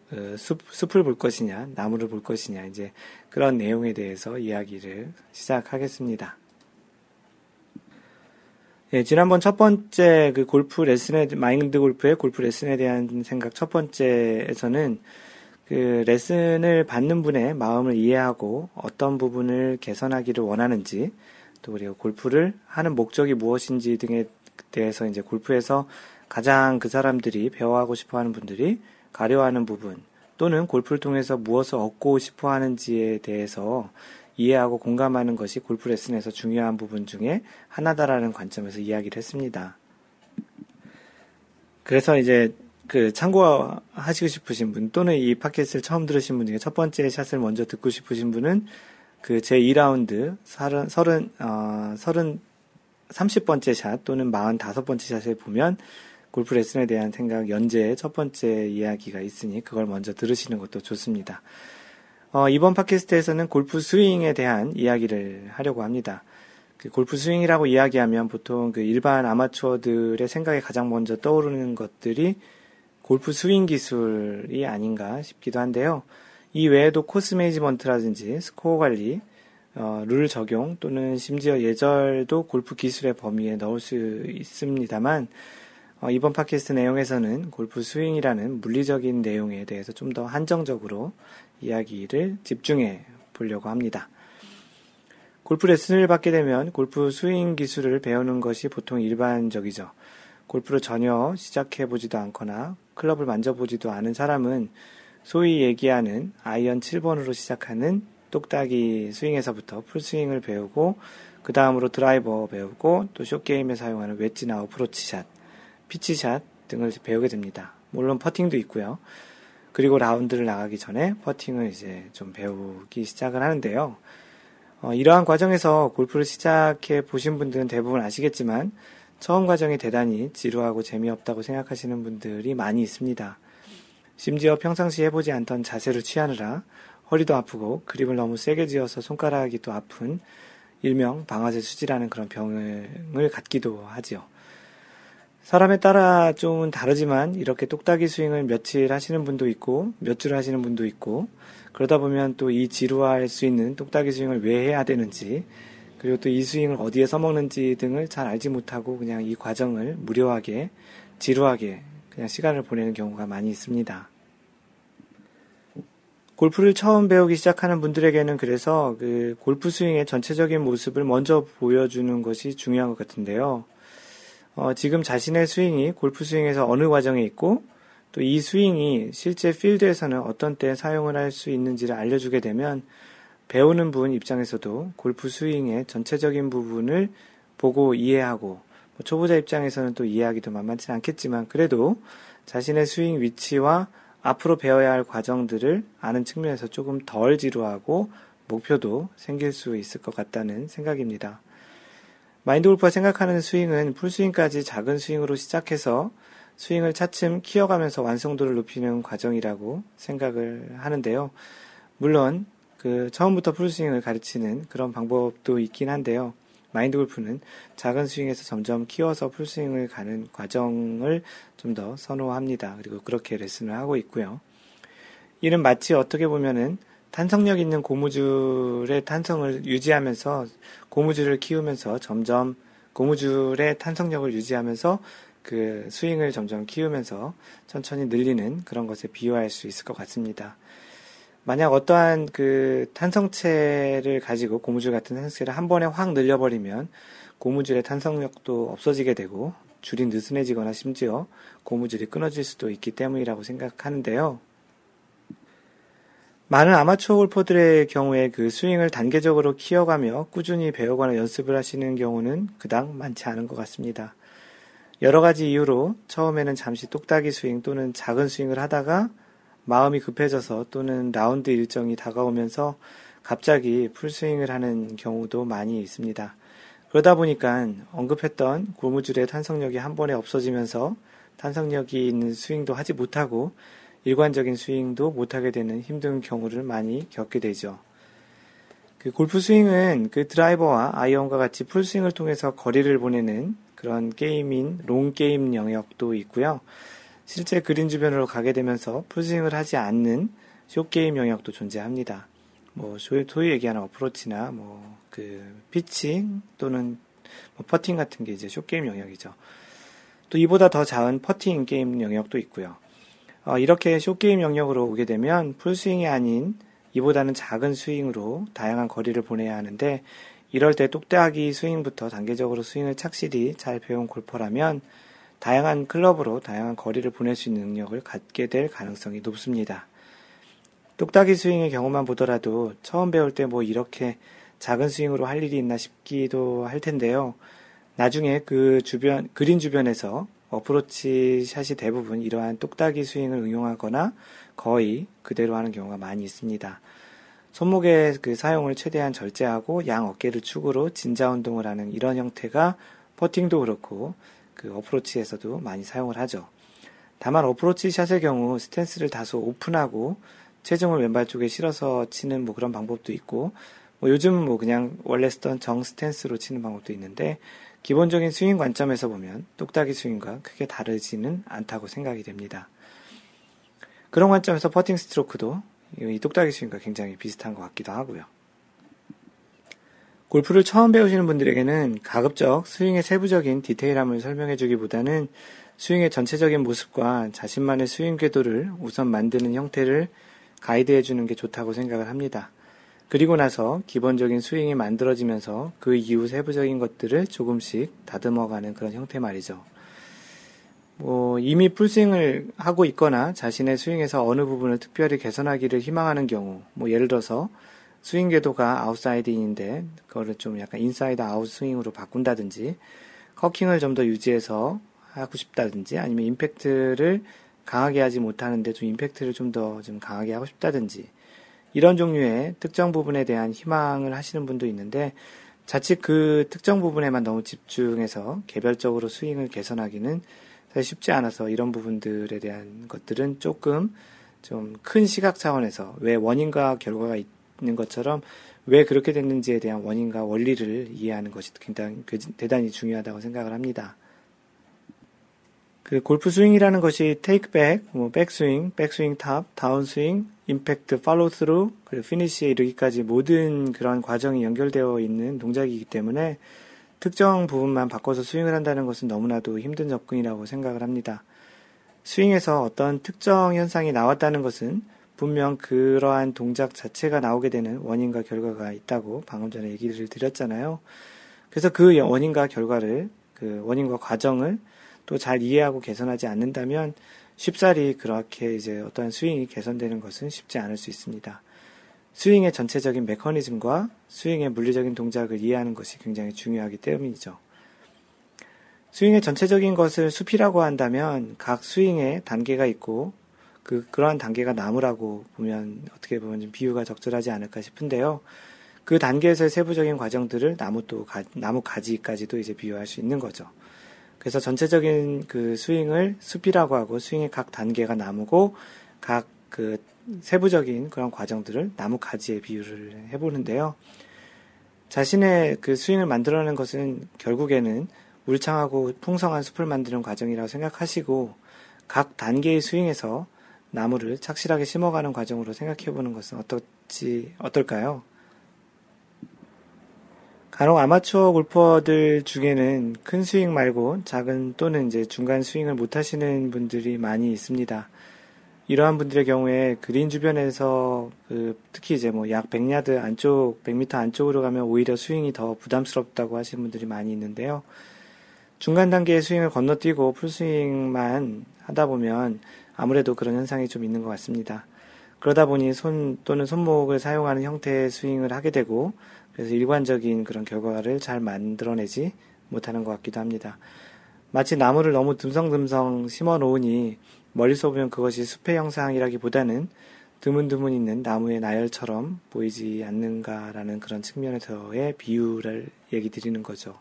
그 숲, 숲을 볼 것이냐, 나무를 볼 것이냐, 이제 그런 내용에 대해서 이야기를 시작하겠습니다. 예, 지난번 첫 번째 그 골프 레슨에, 마인드 골프의 골프 레슨에 대한 생각 첫 번째에서는 그 레슨을 받는 분의 마음을 이해하고 어떤 부분을 개선하기를 원하는지 또 그리고 골프를 하는 목적이 무엇인지 등에 대해서 이제 골프에서 가장 그 사람들이 배워하고 싶어 하는 분들이 가려하는 부분 또는 골프를 통해서 무엇을 얻고 싶어 하는지에 대해서 이해하고 공감하는 것이 골프 레슨에서 중요한 부분 중에 하나다라는 관점에서 이야기를 했습니다. 그래서 이제 그 참고하시고 싶으신 분 또는 이 팟캐스트를 처음 들으신 분 중에 첫 번째 샷을 먼저 듣고 싶으신 분은 그 제 2라운드 30, 30, 어, 30, 30번째 샷 또는 45번째 샷을 보면 골프 레슨에 대한 생각 연재의 첫 번째 이야기가 있으니 그걸 먼저 들으시는 것도 좋습니다. 어, 이번 팟캐스트에서는 골프 스윙에 대한 이야기를 하려고 합니다. 그 골프 스윙이라고 이야기하면 보통 그 일반 아마추어들의 생각에 가장 먼저 떠오르는 것들이 골프 스윙 기술이 아닌가 싶기도 한데요. 이 외에도 코스 매니지먼트라든지 스코어 관리, 어, 룰 적용 또는 심지어 예절도 골프 기술의 범위에 넣을 수 있습니다만 어, 이번 팟캐스트 내용에서는 골프 스윙이라는 물리적인 내용에 대해서 좀 더 한정적으로 이야기를 집중해 보려고 합니다. 골프 레슨을 받게 되면 골프 스윙 기술을 배우는 것이 보통 일반적이죠. 골프를 전혀 시작해 보지도 않거나 클럽을 만져보지도 않은 사람은 소위 얘기하는 아이언 7번으로 시작하는 똑딱이 스윙에서부터 풀스윙을 배우고 그 다음으로 드라이버 배우고 또 숏게임에 사용하는 웨지나 어프로치샷, 피치샷 등을 배우게 됩니다. 물론 퍼팅도 있고요. 그리고 라운드를 나가기 전에 퍼팅을 이제 좀 배우기 시작을 하는데요. 어, 이러한 과정에서 골프를 시작해 보신 분들은 대부분 아시겠지만 처음 과정이 대단히 지루하고 재미없다고 생각하시는 분들이 많이 있습니다. 심지어 평상시 해보지 않던 자세를 취하느라 허리도 아프고 그립을 너무 세게 지어서 손가락이 또 아픈 일명 방아쇠 수지라는 그런 병을 갖기도 하지요. 사람에 따라 좀은 다르지만 이렇게 똑딱이 스윙을 며칠 하시는 분도 있고 몇 줄 하시는 분도 있고 그러다 보면 또 이 지루할 수 있는 똑딱이 스윙을 왜 해야 되는지 그리고 또 이 스윙을 어디에 써먹는지 등을 잘 알지 못하고 그냥 이 과정을 무료하게 지루하게 그냥 시간을 보내는 경우가 많이 있습니다. 골프를 처음 배우기 시작하는 분들에게는 그래서 그 골프 스윙의 전체적인 모습을 먼저 보여주는 것이 중요한 것 같은데요. 어, 지금 자신의 스윙이 골프 스윙에서 어느 과정에 있고 또 이 스윙이 실제 필드에서는 어떤 때 사용을 할 수 있는지를 알려주게 되면 배우는 분 입장에서도 골프 스윙의 전체적인 부분을 보고 이해하고 뭐 초보자 입장에서는 또 이해하기도 만만치 않겠지만 그래도 자신의 스윙 위치와 앞으로 배워야 할 과정들을 아는 측면에서 조금 덜 지루하고 목표도 생길 수 있을 것 같다는 생각입니다. 마인드 골프가 생각하는 스윙은 풀스윙까지 작은 스윙으로 시작해서 스윙을 차츰 키워가면서 완성도를 높이는 과정이라고 생각을 하는데요. 물론 그 처음부터 풀스윙을 가르치는 그런 방법도 있긴 한데요. 마인드 골프는 작은 스윙에서 점점 키워서 풀스윙을 가는 과정을 좀 더 선호합니다. 그리고 그렇게 레슨을 하고 있고요. 이는 마치 어떻게 보면은 탄성력 있는 고무줄의 탄성을 유지하면서 고무줄을 키우면서 점점 고무줄의 탄성력을 유지하면서 그 스윙을 점점 키우면서 천천히 늘리는 그런 것에 비유할 수 있을 것 같습니다. 만약 어떠한 그 탄성체를 가지고 고무줄 같은 탄성체를 한 번에 확 늘려버리면 고무줄의 탄성력도 없어지게 되고 줄이 느슨해지거나 심지어 고무줄이 끊어질 수도 있기 때문이라고 생각하는데요. 많은 아마추어 골퍼들의 경우에 그 스윙을 단계적으로 키워가며 꾸준히 배우거나 연습을 하시는 경우는 그닥 많지 않은 것 같습니다. 여러 가지 이유로 처음에는 잠시 똑딱이 스윙 또는 작은 스윙을 하다가 마음이 급해져서 또는 라운드 일정이 다가오면서 갑자기 풀스윙을 하는 경우도 많이 있습니다. 그러다 보니까 언급했던 고무줄의 탄성력이 한 번에 없어지면서 탄성력이 있는 스윙도 하지 못하고 일관적인 스윙도 못하게 되는 힘든 경우를 많이 겪게 되죠. 그 골프 스윙은 그 드라이버와 아이언과 같이 풀스윙을 통해서 거리를 보내는 그런 게임인 롱 게임 영역도 있고요. 실제 그린 주변으로 가게 되면서 풀스윙을 하지 않는 숏게임 영역도 존재합니다. 뭐 소위 얘기하는 어프로치나 뭐 그 피칭 또는 뭐 퍼팅 같은 게 이제 숏게임 영역이죠. 또 이보다 더 작은 퍼팅 게임 영역도 있고요. 어, 이렇게 숏게임 영역으로 오게 되면 풀스윙이 아닌 이보다는 작은 스윙으로 다양한 거리를 보내야 하는데 이럴 때 똑딱이 스윙부터 단계적으로 스윙을 착실히 잘 배운 골퍼라면 다양한 클럽으로 다양한 거리를 보낼 수 있는 능력을 갖게 될 가능성이 높습니다. 똑딱이 스윙의 경우만 보더라도 처음 배울 때 뭐 이렇게 작은 스윙으로 할 일이 있나 싶기도 할 텐데요. 나중에 그 주변, 그린 주변에서 어프로치 샷이 대부분 이러한 똑딱이 스윙을 응용하거나 거의 그대로 하는 경우가 많이 있습니다. 손목의 그 사용을 최대한 절제하고 양 어깨를 축으로 진자 운동을 하는 이런 형태가 퍼팅도 그렇고 그 어프로치에서도 많이 사용을 하죠. 다만 어프로치 샷의 경우 스탠스를 다소 오픈하고 체중을 왼발 쪽에 실어서 치는 뭐 그런 방법도 있고 뭐 요즘은 뭐 그냥 원래 쓰던 정 스탠스로 치는 방법도 있는데 기본적인 스윙 관점에서 보면 똑딱이 스윙과 크게 다르지는 않다고 생각이 됩니다. 그런 관점에서 퍼팅 스트로크도 이 똑딱이 스윙과 굉장히 비슷한 것 같기도 하고요. 골프를 처음 배우시는 분들에게는 가급적 스윙의 세부적인 디테일함을 설명해 주기보다는 스윙의 전체적인 모습과 자신만의 스윙 궤도를 우선 만드는 형태를 가이드해 주는 게 좋다고 생각을 합니다. 그리고 나서 기본적인 스윙이 만들어지면서 그 이후 세부적인 것들을 조금씩 다듬어가는 그런 형태 말이죠. 뭐 이미 풀스윙을 하고 있거나 자신의 스윙에서 어느 부분을 특별히 개선하기를 희망하는 경우, 뭐 예를 들어서 스윙 궤도가 outside in인데 그거를 좀 약간 inside out 스윙으로 바꾼다든지 코킹을 좀 더 유지해서 하고 싶다든지 아니면 임팩트를 강하게 하지 못하는데 좀 임팩트를 좀 더좀 강하게 하고 싶다든지 이런 종류의 특정 부분에 대한 희망을 하시는 분도 있는데 자칫 그 특정 부분에만 너무 집중해서 개별적으로 스윙을 개선하기는 사실 쉽지 않아서 이런 부분들에 대한 것들은 조금 좀 큰 시각 차원에서 왜 원인과 결과가 있는 것처럼 왜 그렇게 됐는지에 대한 원인과 원리를 이해하는 것이 굉장히 대단히 중요하다고 생각을 합니다. 그 골프 스윙이라는 것이 테이크백, 뭐 백스윙, 백스윙 탑, 다운스윙, 임팩트, 팔로우 스루, 그리고 피니시에 이르기까지 모든 그런 과정이 연결되어 있는 동작이기 때문에 특정 부분만 바꿔서 스윙을 한다는 것은 너무나도 힘든 접근이라고 생각을 합니다. 스윙에서 어떤 특정 현상이 나왔다는 것은 분명 그러한 동작 자체가 나오게 되는 원인과 결과가 있다고 방금 전에 얘기를 드렸잖아요. 그래서 그 원인과 결과를, 그 원인과 과정을 또 잘 이해하고 개선하지 않는다면 쉽사리 그렇게 이제 어떠한 스윙이 개선되는 것은 쉽지 않을 수 있습니다. 스윙의 전체적인 메커니즘과 스윙의 물리적인 동작을 이해하는 것이 굉장히 중요하기 때문이죠. 스윙의 전체적인 것을 숲이라고 한다면 각 스윙에 단계가 있고 그, 그러한 단계가 나무라고 보면 어떻게 보면 좀 비유가 적절하지 않을까 싶은데요. 그 단계에서의 세부적인 과정들을 나무 또, 가, 나무 가지까지도 이제 비유할 수 있는 거죠. 그래서 전체적인 그 스윙을 숲이라고 하고 스윙의 각 단계가 나무고 각 그 세부적인 그런 과정들을 나무 가지에 비유를 해보는데요. 자신의 그 스윙을 만들어내는 것은 결국에는 울창하고 풍성한 숲을 만드는 과정이라고 생각하시고 각 단계의 스윙에서 나무를 착실하게 심어가는 과정으로 생각해 보는 것은 어떨지, 어떨까요? 간혹 아마추어 골퍼들 중에는 큰 스윙 말고 작은 또는 이제 중간 스윙을 못 하시는 분들이 많이 있습니다. 이러한 분들의 경우에 그린 주변에서 그 특히 이제 뭐 약 100야드 안쪽, 100m 안쪽으로 가면 오히려 스윙이 더 부담스럽다고 하시는 분들이 많이 있는데요. 중간 단계의 스윙을 건너뛰고 풀스윙만 하다 보면 아무래도 그런 현상이 좀 있는 것 같습니다. 그러다 보니 손 또는 손목을 사용하는 형태의 스윙을 하게 되고 그래서 일관적인 그런 결과를 잘 만들어내지 못하는 것 같기도 합니다. 마치 나무를 너무 듬성듬성 심어 놓으니 멀리서 보면 그것이 숲의 형상이라기보다는 드문드문 있는 나무의 나열처럼 보이지 않는가라는 그런 측면에서의 비유를 얘기 드리는 거죠.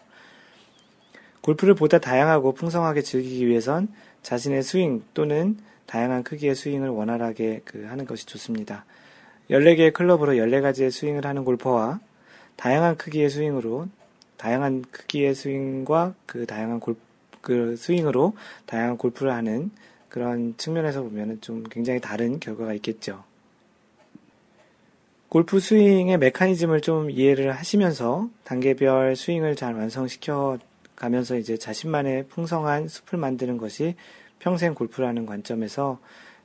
골프를 보다 다양하고 풍성하게 즐기기 위해선 자신의 스윙 또는 다양한 크기의 스윙을 원활하게 그 하는 것이 좋습니다. 14개의 클럽으로 14가지의 스윙을 하는 골퍼와 다양한 크기의 스윙으로 다양한 크기의 스윙과 그 다양한 골, 그 스윙으로 다양한 골프를 하는 그런 측면에서 보면은 좀 굉장히 다른 결과가 있겠죠. 골프 스윙의 메커니즘을 좀 이해를 하시면서 단계별 스윙을 잘 완성시켜 가면서 이제 자신만의 풍성한 숲을 만드는 것이 평생 골프라는 관점에서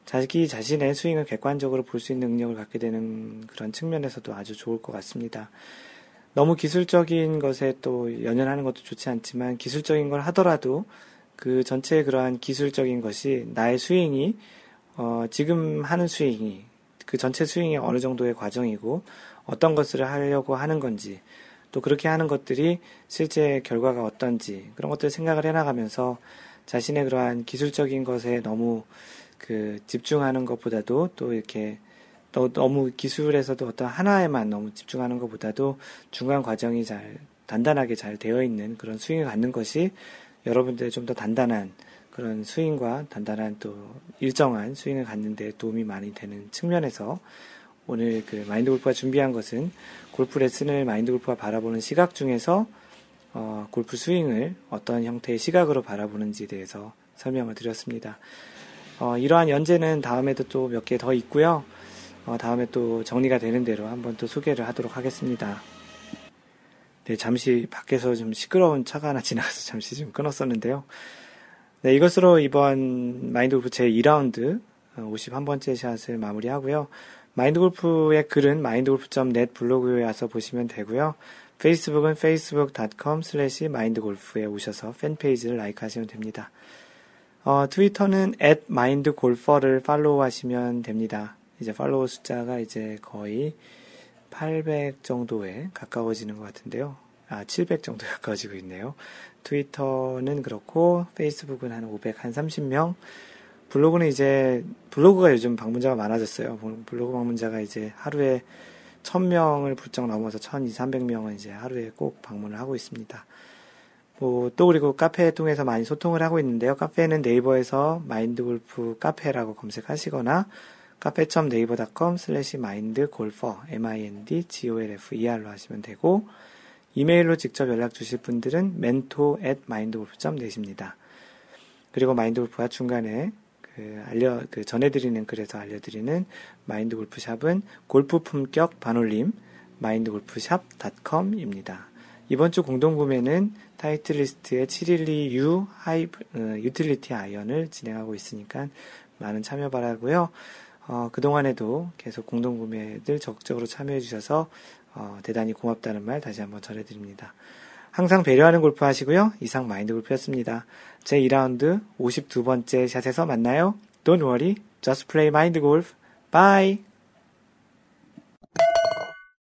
자기 자신의 스윙을 객관적으로 볼 수 있는 능력을 갖게 되는 그런 측면에서도 아주 좋을 것 같습니다. 너무 기술적인 것에 또 연연하는 것도 좋지 않지만 기술적인 걸 하더라도 그 전체의 그러한 기술적인 것이 나의 스윙이 어, 지금 하는 스윙이 그 전체 스윙이 어느 정도의 과정이고 어떤 것을 하려고 하는 건지 또 그렇게 하는 것들이 실제 결과가 어떤지 그런 것들을 생각을 해나가면서 자신의 그러한 기술적인 것에 너무 그 집중하는 것보다도 또 이렇게 너무 기술에서도 어떤 하나에만 너무 집중하는 것보다도 중간 과정이 잘 단단하게 잘 되어 있는 그런 스윙을 갖는 것이 여러분들의 좀 더 단단한 그런 스윙과 단단한 또 일정한 스윙을 갖는 데 도움이 많이 되는 측면에서 오늘 그 마인드 골프가 준비한 것은 골프 레슨을 마인드 골프가 바라보는 시각 중에서 어, 골프 스윙을 어떤 형태의 시각으로 바라보는지에 대해서 설명을 드렸습니다. 어, 이러한 연재는 다음에도 또 몇 개 더 있고요. 어, 다음에 또 정리가 되는 대로 한번 또 소개를 하도록 하겠습니다. 네, 잠시 밖에서 좀 시끄러운 차가 하나 [laughs] 지나가서 잠시 좀 끊었었는데요. 네, 이것으로 이번 마인드 골프 제 2라운드 51번째 샷을 마무리하고요. 마인드 골프의 글은 mindgolf.net 블로그에 와서 보시면 되고요. 페이스북은 facebook.com slash mindgolf에 오셔서 팬페이지를 라이크 하시면 됩니다. 어, 트위터는 at mindgolfer를 팔로우 하시면 됩니다. 이제 팔로워 숫자가 이제 거의 800 정도에 가까워지는 것 같은데요. 아, 700 정도 [laughs] 가까워지고 있네요. 트위터는 그렇고, 페이스북은 한 500, 한 30명. 블로그는 이제, 블로그가 요즘 방문자가 많아졌어요. 블로그 방문자가 이제 하루에 1000명을 부쩍 넘어서 1200, 300명은 이제 하루에 꼭 방문을 하고 있습니다. 뭐, 또 그리고 카페 통해서 많이 소통을 하고 있는데요. 카페는 네이버에서 마인드 골프 카페라고 검색하시거나 cafe.naver.com slash mind golfer m-i-n-d-g-o-l-f-e-r로 하시면 되고 이메일로 직접 연락 주실 분들은 mentor at mindgolf.net입니다. 그리고 마인드골프가 중간에 그 알려 그 전해드리는 글에서 알려드리는 마인드 골프샵은 골프 품격 반올림 mindgolfshop.com입니다. 이번 주 공동 구매는 Titleist의 712U 하이 어, 유틸리티 아이언을 진행하고 있으니까 많은 참여 바라고요. 어, 그동안에도 계속 공동 구매들 적극적으로 참여해 주셔서 어, 대단히 고맙다는 말 다시 한번 전해드립니다. 항상 배려하는 골프 하시고요. 이상 마인드 골프였습니다. 제 2라운드 52번째 샷에서 만나요. Don't worry, just play mind golf. Bye!